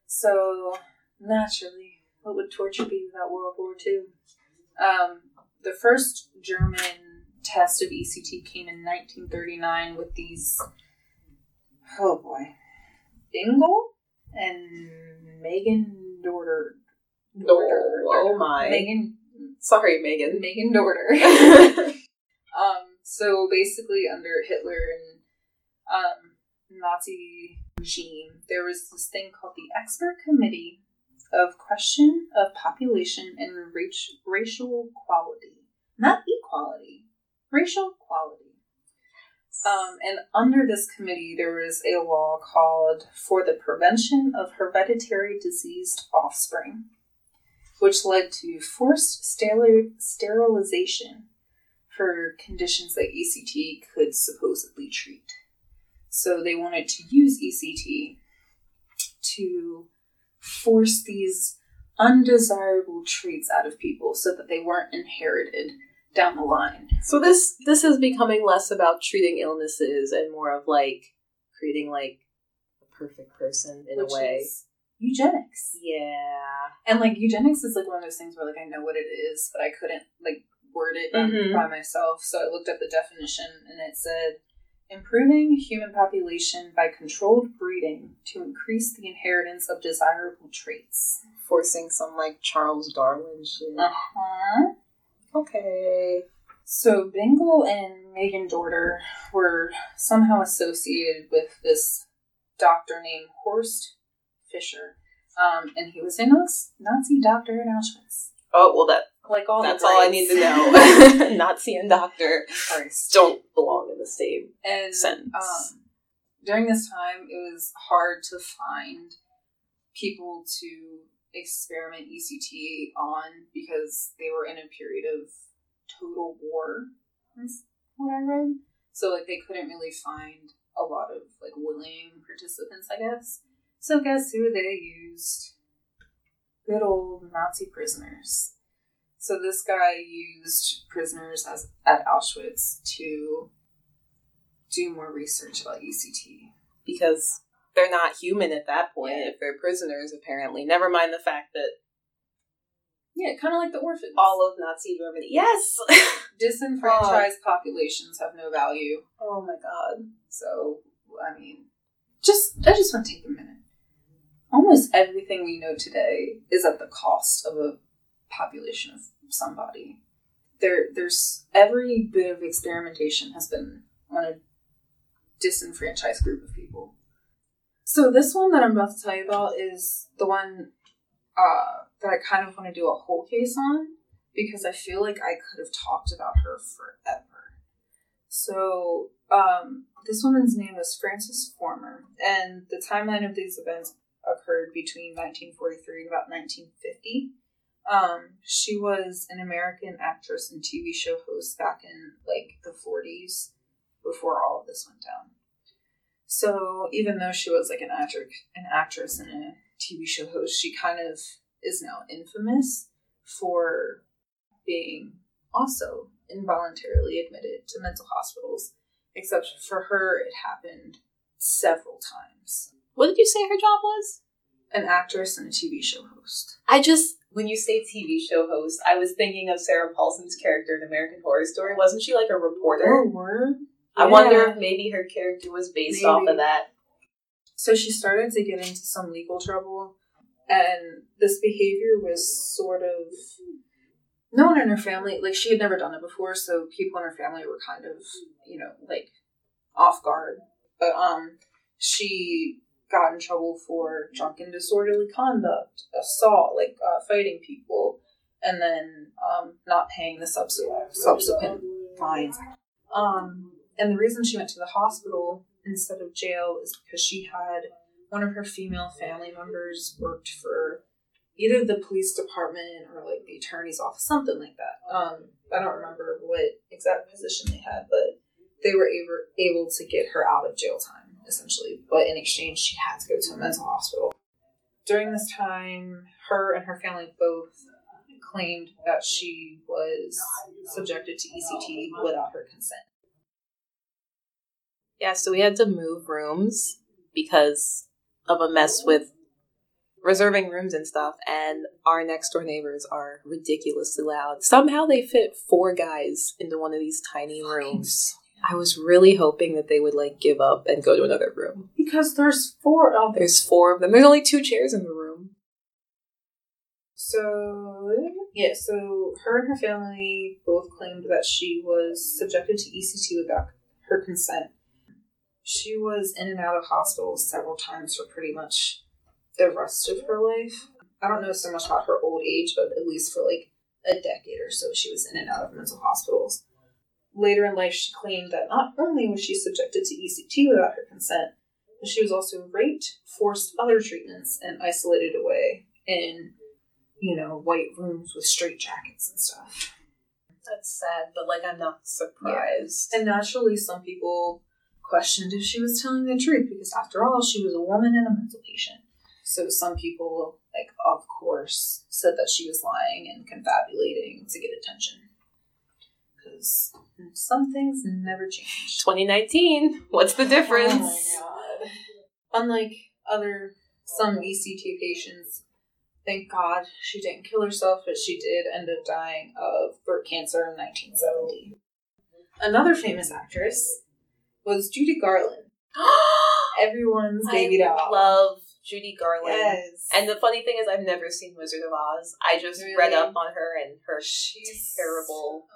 so naturally, what would torture be without World War II? Um, the first German test of ECT came in 1939 with these, oh boy, Bingel and Megan Dorder. Dorder. Oh my. Megan. Sorry, Megan. Megan Dorder. um, so basically, under Hitler and um, Nazi regime, there was this thing called the Expert Committee of Question of Population and rac- Racial Quality. Not equality, racial quality. Um, and under this committee, there was a law called For the Prevention of Hereditary Diseased Offspring, which led to forced steril- sterilization for conditions that ECT could supposedly treat. So they wanted to use ECT to force these undesirable traits out of people so that they weren't inherited down the line. So this this is becoming less about treating illnesses and more of like creating like a perfect person in Which a way. is eugenics. Yeah. And like eugenics is like one of those things where like I know what it is, but I couldn't like word it Mhm. by myself. So I looked up the definition and it said improving human population by controlled breeding to increase the inheritance of desirable traits. Forcing some like Charles Darwin shit. Uh-huh. Okay. So Bengal and Megan Dorder were somehow associated with this doctor named Horst Fischer. Um, and he was a Nazi Nazi doctor in Auschwitz. Oh well that Like all the that's all I need to know. Nazi and doctor Christ. don't belong in the same And sentence. um, during this time, it was hard to find people to experiment ECT on because they were in a period of total war. Is what I read. So like they couldn't really find a lot of like willing participants, I guess. So guess who they used? Good old Nazi prisoners. So this guy used prisoners as at Auschwitz to do more research about ECT. because they're not human at that point if they're prisoners apparently. Never mind the fact that Yeah, kind of like the orphans. all of Nazi Germany. Yes. disenfranchised populations have no value. oh my god. So, I mean, just I just want to take a minute. Almost everything we know today is at the cost of a population of somebody. There, there's every bit of experimentation has been on a disenfranchised group of people. So this one that I'm about to tell you about is the one uh, that I kind of want to do a whole case on because I feel like I could have talked about her forever. So, um, this woman's name is Frances Farmer, and the timeline of these events occurred between 1943 and about 1950. Um, she was an American actress and TV show host back in like the 40s before all of this went down. So even though she was like an actor, an actress and a TV show host, she kind of is now infamous for being also involuntarily admitted to mental hospitals. Except for her, it happened several times. What did you say her job was? An actress and a TV show host. I just when you say TV show host, I was thinking of Sarah Paulson's character in American Horror Story. Wasn't she like a reporter? Oh, word. I wonder if maybe her character was based Maybe. off of that. So she started to get into some legal trouble, and this behavior was sort of no one in her family like she had never done it before, so people in her family were kind of you know like off guard. But um, she got in trouble for drunken disorderly conduct, assault, like uh, fighting people, and then um, not paying the subsequent subsequent fines. Um, and the reason she went to the hospital instead of jail is because she had one of her female family members worked for either the police department or like the attorney's office, something like that. Um, I don't remember what exact position they had, but they were able able to get her out of jail time essentially. But in exchange, she had to go to a mental hospital. During this time, her and her family both claimed that she was subjected to ECT without her consent. Yeah, so we had to move rooms because of a mess with reserving rooms and stuff, and our next door neighbors are ridiculously loud. Somehow they fit four guys into one of these tiny rooms. I was really hoping that they would like give up and go to another room. Because there's four of them. There's four of them. There's only two chairs in the room. So yeah, so her and her family both claimed that she was subjected to ECT without her consent. She was in and out of hospitals several times for pretty much the rest of her life. I don't know so much about her old age, but at least for like a decade or so, she was in and out of mental hospitals. Later in life, she claimed that not only was she subjected to ECT without her consent, but she was also raped, forced other treatments, and isolated away in, you know, white rooms with straitjackets and stuff. That's sad, but like I'm not surprised. And naturally, some people questioned if she was telling the truth because, after all, she was a woman and a mental patient. So some people, like, of course, said that she was lying and confabulating to get attention. Because some things never change. 2019. What's the difference? Oh my god. Unlike other, some ECT patients, thank God she didn't kill herself, but she did end up dying of throat cancer in 1970. Another famous actress was Judy Garland. Everyone's baby I doll. love Judy Garland. Yes. And the funny thing is, I've never seen Wizard of Oz. I just Really? read up on her and her she's terrible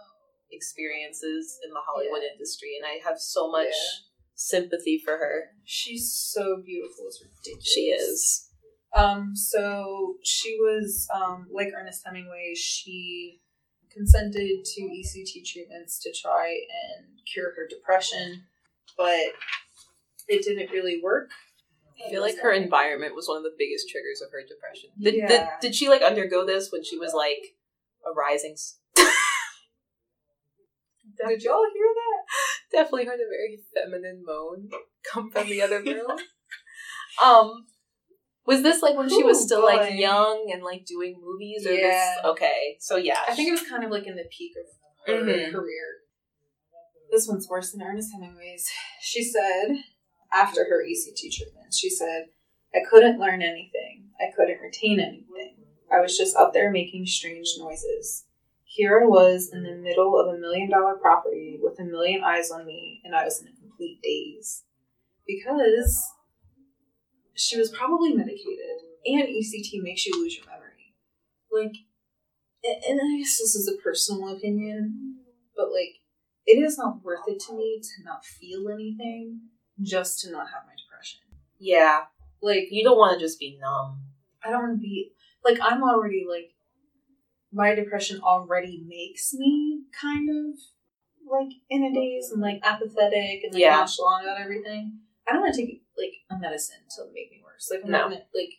experiences in the Hollywood Yeah. industry, and I have so much Yeah. sympathy for her. She's so beautiful. It's ridiculous. She is. Um, so she was, um, like Ernest Hemingway, she consented to ECT treatments to try and cure her depression, but it didn't really work. I feel like her environment was one of the biggest triggers of her depression. Did, did, did she like undergo this when she was like a rising? Did y'all hear that? Definitely heard a very feminine moan come from the other room. um, was this like when she was Ooh, still like boy. young and like doing movies? Or Yeah. This? Okay, so yeah, I think it was kind of like in the peak of her Mhm. career. This one's worse than Ernest Hemingway's. She said, after her ECT treatment, she said, I couldn't learn anything. I couldn't retain anything. I was just up there making strange noises. Here I was in the middle of a million dollar property with a million eyes on me, and I was in a complete daze. Because she was probably medicated, and ECT makes you lose your memory. Like, and and I guess this is a personal opinion, but like, it is not worth it to me to not feel anything just to not have my depression. yeah. Like, You don't want to just be numb. I don't want to be like I'm already like my depression already makes me kind of like in a daze and like apathetic and like Yeah. nonchalant about everything. I don't want to take like a medicine to make me worse. Like I'm No. not gonna like.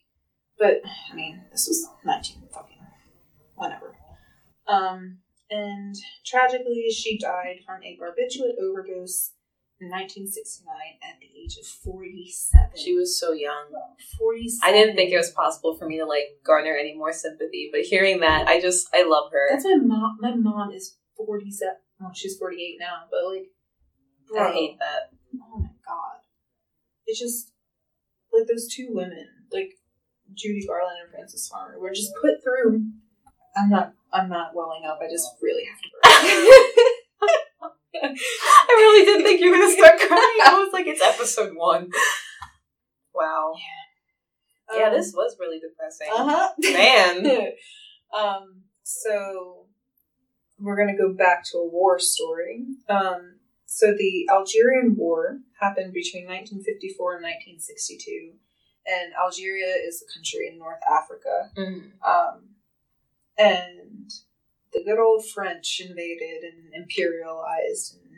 But I mean, this was 19 fucking whatever. Um, and tragically, she died from a barbiturate overdose in 1969 at the age of 47. She was so young. 47. I didn't think it was possible for me to like garner any more sympathy, but hearing that, I just I love her. That's my mom. My mom is 47. Well, she's 48 now, but like, bro, I hate that. Oh my god. It's just like those two women, like Judy Garland and Frances Farmer, were just put through. I'm not. I'm not welling up. I just really have to. I really didn't think you were gonna start crying. I was like, it's episode one. Wow. Yeah, this was really depressing. Uh huh. Man. um. So we're gonna go back to a war story. Um. So the Algerian War happened between 1954 and 1962, and Algeria is a country in North Africa. Mhm. Um, and the good old French invaded and imperialized, and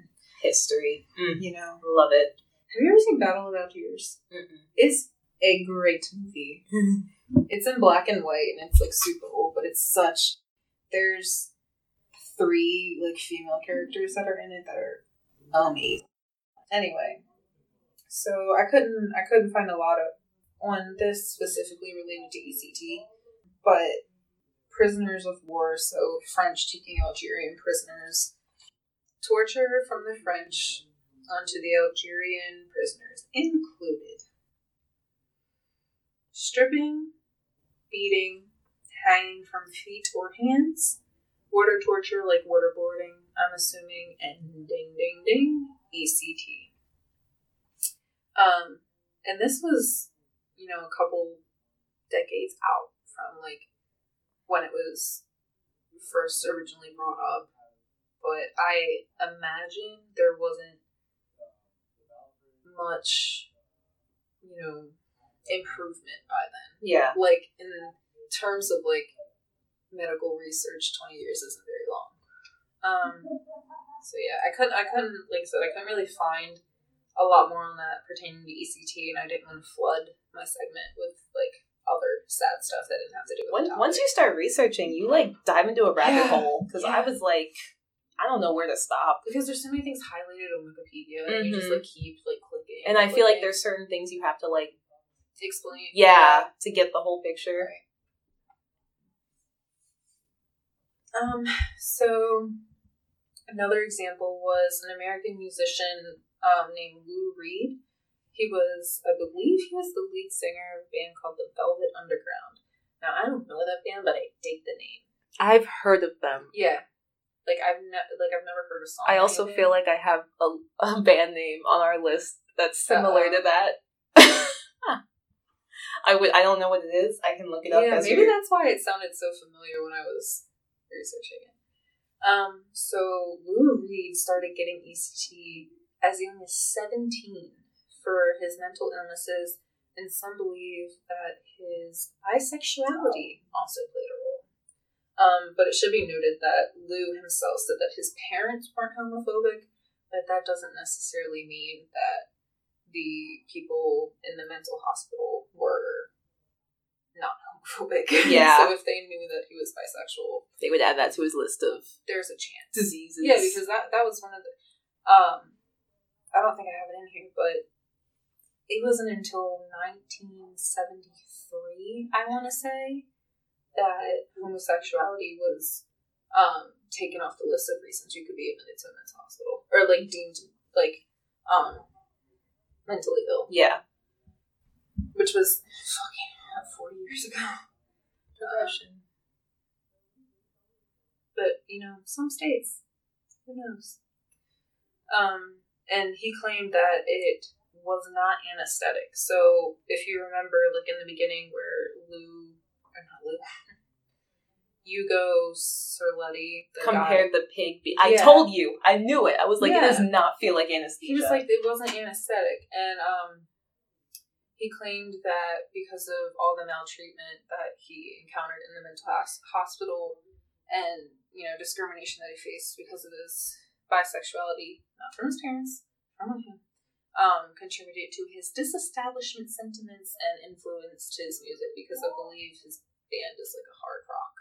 History. Mm. you know. Love it. Have you ever seen Battle of Algiers? Mm-mm. It's a great movie. it's in black and white, and it's like super old, but it's such. There's three like female characters that are in it that are amazing. Anyway, so I couldn't I couldn't find a lot of on this specifically related to ECT, but prisoners of war, so French taking Algerian prisoners, torture from the French onto the Algerian prisoners included stripping, beating, hanging from feet or hands, water torture like waterboarding, I'm assuming, and ding ding ding, ECT. Um, and this was, you know, a couple decades out from like when it was first originally brought up. But I imagine there wasn't much, you know, improvement by then. Yeah. Like in terms of like medical research, twenty years isn't very long. Um, so yeah, I couldn't, I couldn't, like I said, I couldn't really find a lot more on that pertaining to ECT, and I didn't want to flood my segment with like other sad stuff that didn't have to do with Once, the once you start researching, you like dive into a rabbit Yeah. hole because I was like, I don't know where to stop. because there's so many things highlighted on Wikipedia, and you just Mhm. like keep like clicking. And I feel like there's certain things you have to like, explain. yeah, to get the whole picture. Right. Um, so another example was an American musician um, named Lou Reed. He was, I believe, he was the lead singer of a band called the Velvet Underground. Now I don't know that band, but I dig the name. I've heard of them. Yeah, like I've ne- like I've never heard a song. I also feel like I have a, a band name on our list that's similar Uh-oh. to that. I would. I don't know what it is. I can look it up. yeah, as maybe you're- that's why it sounded so familiar when I was researching it. Um, so Lou Reed started getting ECT as young as 17 for his mental illnesses, and some believe that his bisexuality also played a role. Um, but it should be noted that Lou himself said that his parents weren't homophobic, but that doesn't necessarily mean that the people in the mental hospital were not homophobic. Yeah. so if they knew that he was bisexual, they would add that to his list of there's a chance. diseases. Yeah, because that that was one of the. Um, I don't think I have it in here, but it wasn't until 1973, I want to say, that homosexuality was um, taken off the list of reasons you could be admitted to a mental hospital or like deemed like um, mentally ill, yeah, which was fucking 40 years ago. Progression. but you know, some states, who knows? Um, and he claimed that it was not anesthetic. So if you remember, like in the beginning, where Lou, or not Lou, Hugo Cerletti, the guy, compared the pig. Be- I Yeah. told you. I knew it. I was like, it does not feel like anesthesia. he was like it wasn't anesthetic, and um, he claimed that because of all the maltreatment that he encountered in the mental hospital, and you know discrimination that he faced because of his bisexuality, not from his parents, from him, um, contributed to his disestablishment sentiments and influenced his music because I believe his band is like a hard rock,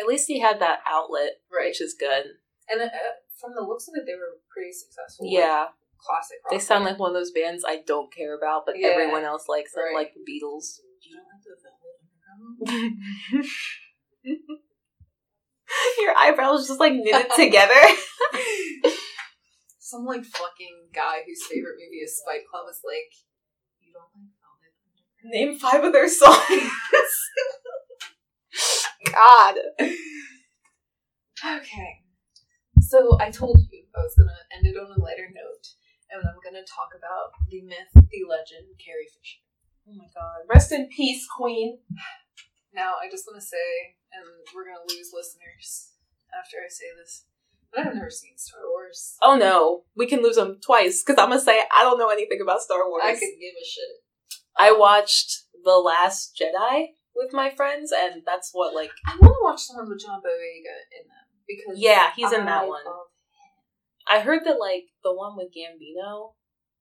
At least he had that outlet, right? which is good. And uh, from the looks of it, they were pretty successful. like, Yeah, classic rock. they sound band. like one of those bands I don't care about, but Yeah. everyone else likes them, Right. like the Beatles. You don't like the Velvet Underground? Your eyebrows just like knitted together. Some like fucking guy whose favorite movie is Fight Club is like, you don't like Velvet Underground? Name five of their songs. God. Okay. So I told you I was gonna end it on a lighter note, and I'm gonna talk about the myth, the legend, Carrie Fisher. Oh my god. Rest in peace, Queen. Now I just want to say, and we're gonna lose listeners after I say this, I've never seen Star Wars. Oh no, we can lose them twice because I'm gonna say I don't know anything about Star Wars. I could give a shit. I watched The Last Jedi with my friends, and that's what like. I want to watch someone with John Boyega in them because Yeah, he's in that one. I heard that like the one with Gambino.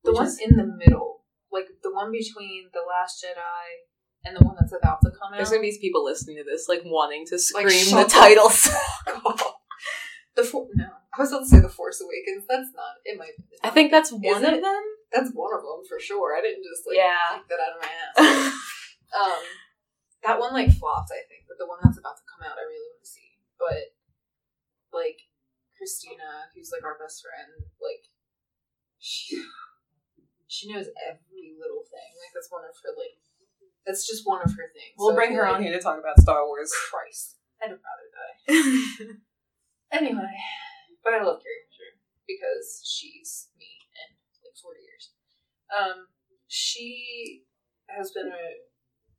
The one is- in the middle, like the one between the Last Jedi and the one that's about to come out. There's gonna be these people listening to this like wanting to Like, scream shut the titles. the for- no, I was about to say the Force Awakens. That's not. It might. Be. I think that's one of it? them. that's one of them for sure. I didn't just like Yeah. pick that out of my ass. um, that one like flopped, I think, but the one that's about to come out, I really want to see. But like Christina, who's like our best friend, like she she knows every little thing. Like that's one of her like That's just one of her things. We'll So bring her like- on here to talk about Star Wars. Christ, I'd rather die. Anyway, but I love Carrie Fisher because she's me in like 40 years. Um, she has been a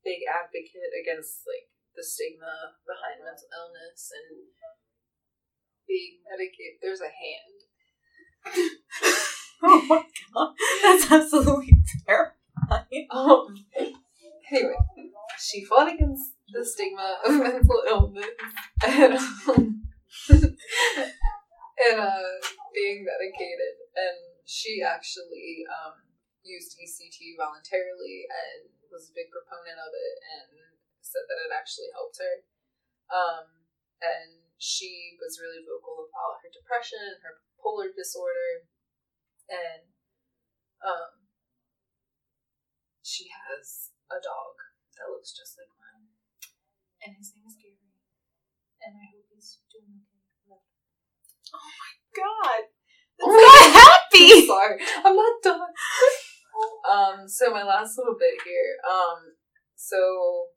big advocate against like the stigma behind mental illness and being medicated. There's a hand. oh my god, that's absolutely terrifying. Um, anyway, she fought against the stigma of mental illness and, um, and uh, being medicated. And she actually um, used ECT voluntarily and was a big proponent of it and said that it actually helped her. Um, and she was really vocal about her depression, and her bipolar disorder, and um, she has a dog that looks just like mine. And his name is Gary. And I hope he's doing okay. God, Oh I'm my not I'm happy. sorry. I'm not done. um, so my last little bit here. Um, so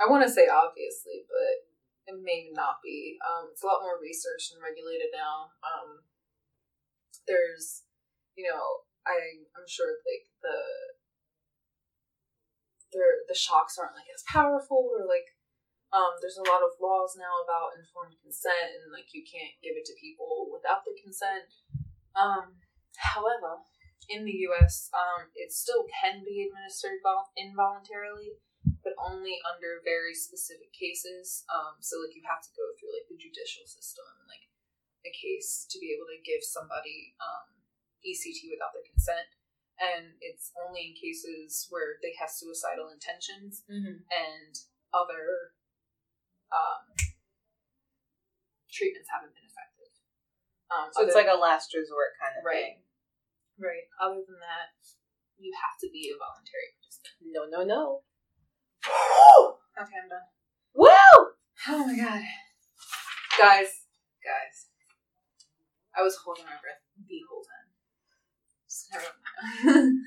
I want to say obviously, but it may not be. Um, it's a lot more researched and regulated now. Um, there's, you know, I I'm sure like the the the shocks aren't like as powerful or like um, there's a lot of laws now about informed consent and like you can't give it to people without their consent. Um, however, in the U.S., um, it still can be administered vol- involuntarily, but only under very specific cases. Um, so like you have to go through like the judicial system, like a case to be able to give somebody um, ECT without their consent. And it's only in cases where they have suicidal intentions Mm-hmm. and other um, treatments haven't been effective. Um, So it's like a last resort kind of Right. thing. right. Other than that, you have to be a voluntary participant. No, no, no. Okay, I'm done. Woo! Oh my god, guys, guys, I was holding my breath the whole time.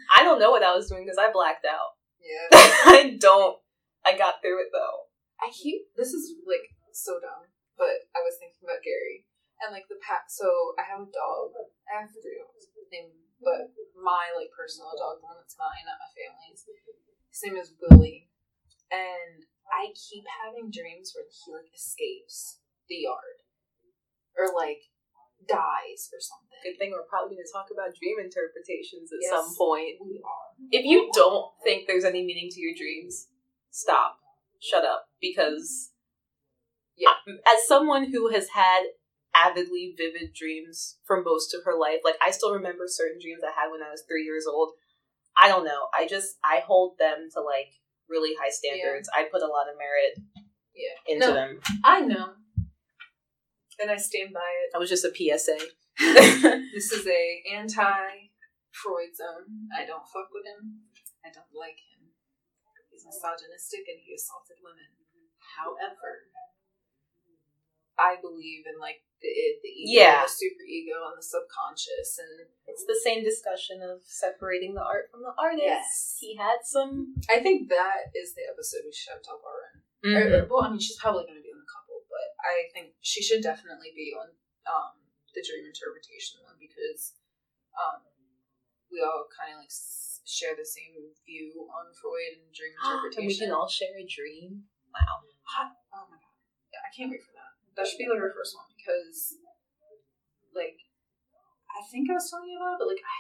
I don't know what I was doing because I blacked out. yeah. I don't. I got through it though. I keep this is like so dumb, but I was thinking about Gary and like the pack. So I have a dog. I have three dogs named, but my like personal dog, the one that's mine, not my family's. His name is Willie, and I keep having dreams where he like escapes the yard, or like dies or something. Good thing we're probably going to talk about dream interpretations at Yes. some point. We are. If you don't think there's any meaning to your dreams, stop. Shut up. Because Yeah. as someone who has had avidly vivid dreams for most of her life, like I still remember certain dreams I had when I was three years old. I don't know. I just I hold them to like really high standards. I put a lot of merit Yeah. into No. them. I know, and I stand by it. That was just a PSA. This is a anti Freud zone. I don't fuck with him. I don't like him. He's misogynistic and he assaulted women. However, I believe in like the id, the ego, Yeah. the super ego, and the subconscious, and It's the same discussion of separating the art from the artist. Yes. He had some. I think that is the episode we should have Talbar in. Mm-hmm. Or- well, I mean, she's probably going to be on a couple, but I think she should definitely be on um, the dream interpretation one because um, we all kind of like share the same view on Freud and dream and interpretation. we can all share a dream. Wow. Oh my god! Yeah, I can't wait for that. That should be like our first one because, like, I think I was telling you about it, but like, I,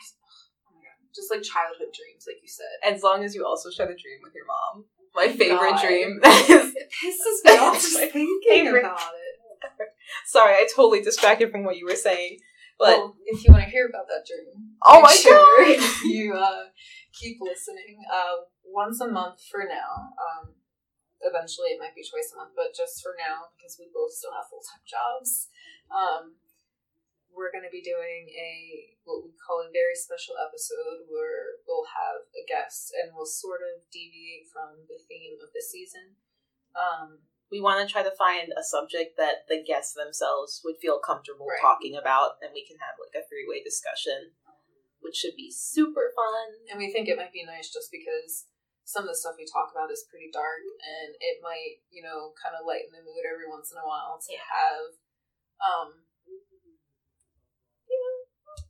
oh my god, just like childhood dreams, like you said. As long as you also share the dream with your mom. My oh favorite God. dream. is It pisses me off just thinking favorite. about it. Sorry, I totally distracted from what you were saying. But well, if you want to hear about that dream, Oh make my sure God. you uh, keep listening. Uh, once a month for now. Um, eventually, it might be twice a month, but just for now, because we both still have full time jobs, um, we're going to be doing a what we call a very special episode where we'll have a guest and we'll sort of deviate from the theme of the season. Um, we want to try to find a subject that the guests themselves would feel comfortable Right. talking about, and we can have like a three way discussion, which should be super fun. and we think it might be nice just because some of the stuff we talk about is pretty dark, and it might, you know, kind of lighten the mood every once in a while to Yeah. have, um, you know,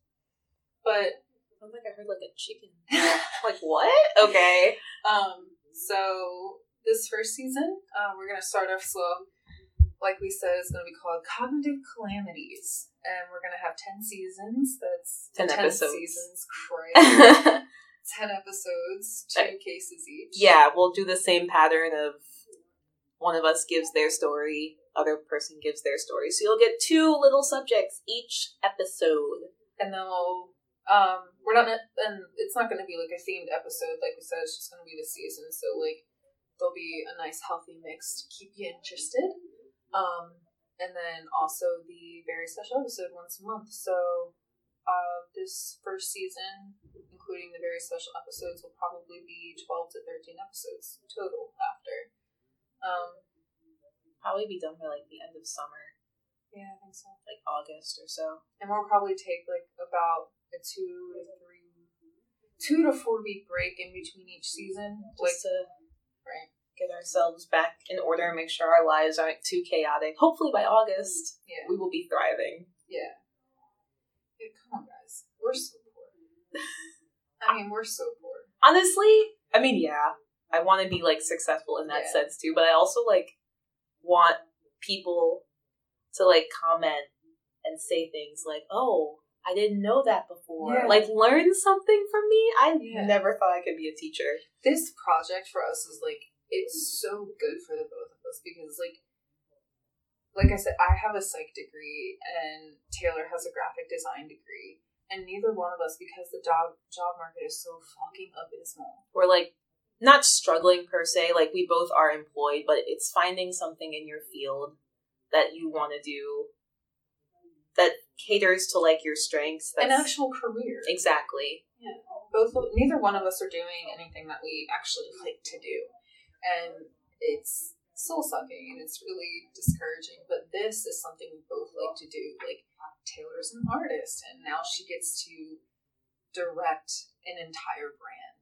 but Sounds like I heard like a chicken. like what? Okay. Um, so this first season, uh, we're gonna start off slow. Like we said, it's gonna be called Cognitive Calamities, and we're gonna have ten seasons. That's 10 episodes. seasons. Crazy. ten episodes, two cases each. yeah, we'll do the same pattern of one of us gives their story, other person gives their story. So you'll get two little subjects each episode. and then we'll um we're not and it's not going to be like a themed episode like we said it's just going to be the season so like there'll be a nice healthy mix to keep you interested. Um and then also the very special episode once a month. So uh this first season including the very special episodes will probably be 12 to 13 episodes total after. Um Probably be done by like the end of summer, yeah i think so. Like August or so. and we'll probably take like about a two to three, two to four week break in between each season. Like, Just to right? get ourselves back in order and make sure our lives aren't too chaotic. Hopefully by August Yeah, we will be thriving. yeah. Yeah, come on, guys, we're so poor. I mean, we're so poor. honestly, I mean, yeah, I want to be like successful in that Yeah. sense too, but I also like want people to like comment and say things like, "Oh, I didn't know that before." Yeah. Like learn something from me. I Yeah. never thought I could be a teacher. This project for us is like it's so good for the both of us because like. Like I said, I have a psych degree and Taylor has a graphic design degree, and neither one of us, because the job job market is so fucking abysmal, We're like not struggling per se, like we both are employed, but it's finding something in your field that you want to do that caters to like your strengths. an actual career. exactly. Yeah. both of, neither one of us are doing anything that we actually like to do and it's soul sucking and it's really discouraging but this is something we both like to do like taylor's an artist and now she gets to direct an entire brand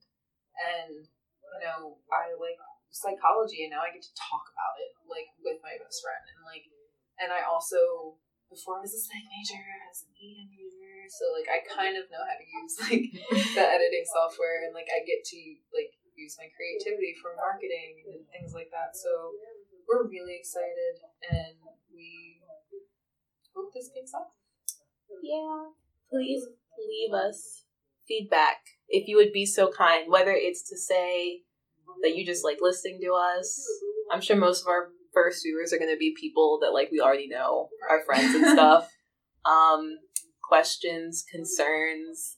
and you know i like psychology and now i get to talk about it like with my best friend and like and i also before i was a psych major i was an EM major so like i kind of know how to use like the editing software and like I get to like use my creativity for marketing and things like that. So we're really excited and we hope this kicks off. Yeah. Please leave us feedback if you would be so kind, whether it's to say that you just like listening to us. I'm sure most of our first viewers are going to be people that like we already know, our friends and stuff. Um, questions, concerns.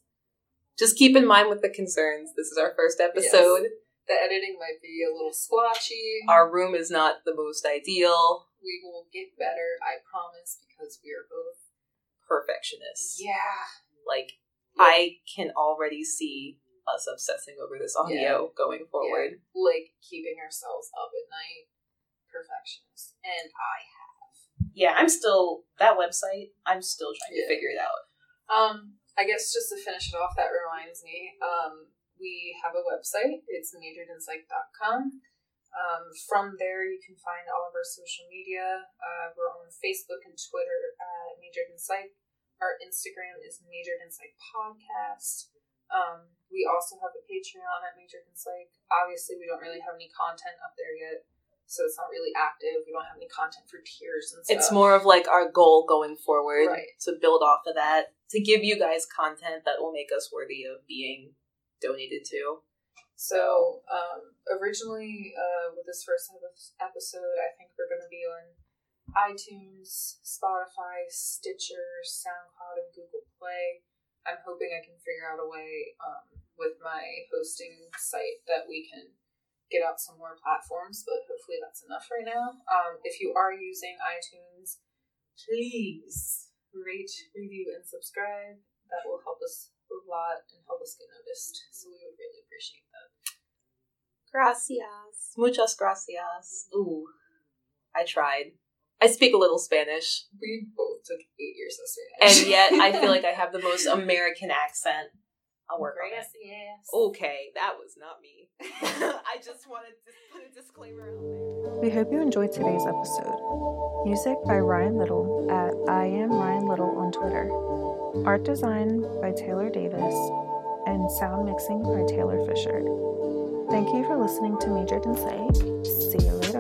Just keep in mind with the concerns. This is our first episode. The editing might be a little splotchy. Our room is not the most ideal. we will get better, I promise, because we are both Perfectionists. Yeah. Like I can already see us obsessing over this audio going forward. Like keeping ourselves up at night. Perfectionists. And I have. Yeah, I'm still that website. I'm still trying Yeah. to figure it out. Um, I guess just to finish it off, that reminds me, um, we have a website. It's majoredinsike.com. Um, from there, you can find all of our social media. Uh, we're on Facebook and Twitter at Majored in Sike. Our Instagram is Majored in Sike Podcast. Um, we also have a Patreon at Majored in Sike. Obviously, we don't really have any content up there yet, so it's not really active. We don't have any content for tiers and stuff. It's more of like our goal going forward Right. to build off of that, to give you guys content that will make us worthy of being donated to. So, um, originally, uh, with this first episode, I think we're going to be on iTunes, Spotify, Stitcher, SoundCloud, and Google Play. I'm hoping I can figure out a way um, with my hosting site that we can get out some more platforms, but hopefully that's enough right now. Um, if you are using iTunes, please rate, review, and subscribe. That will help us a lot and help us get noticed. So we would really appreciate that. Gracias. Muchas gracias. Ooh, I tried. I speak a little Spanish, We both took eight years of Spanish. and yet I feel like I have the most American accent I'll work Gracias. on it. Okay, that was not me. I just wanted to put a disclaimer out there. We hope you enjoyed today's episode. Music by Ryan Little at I am Ryan Little on Twitter. Art design by Taylor Davis and sound mixing by Taylor Fisher. Thank you for listening to Majored in Sike. See you later.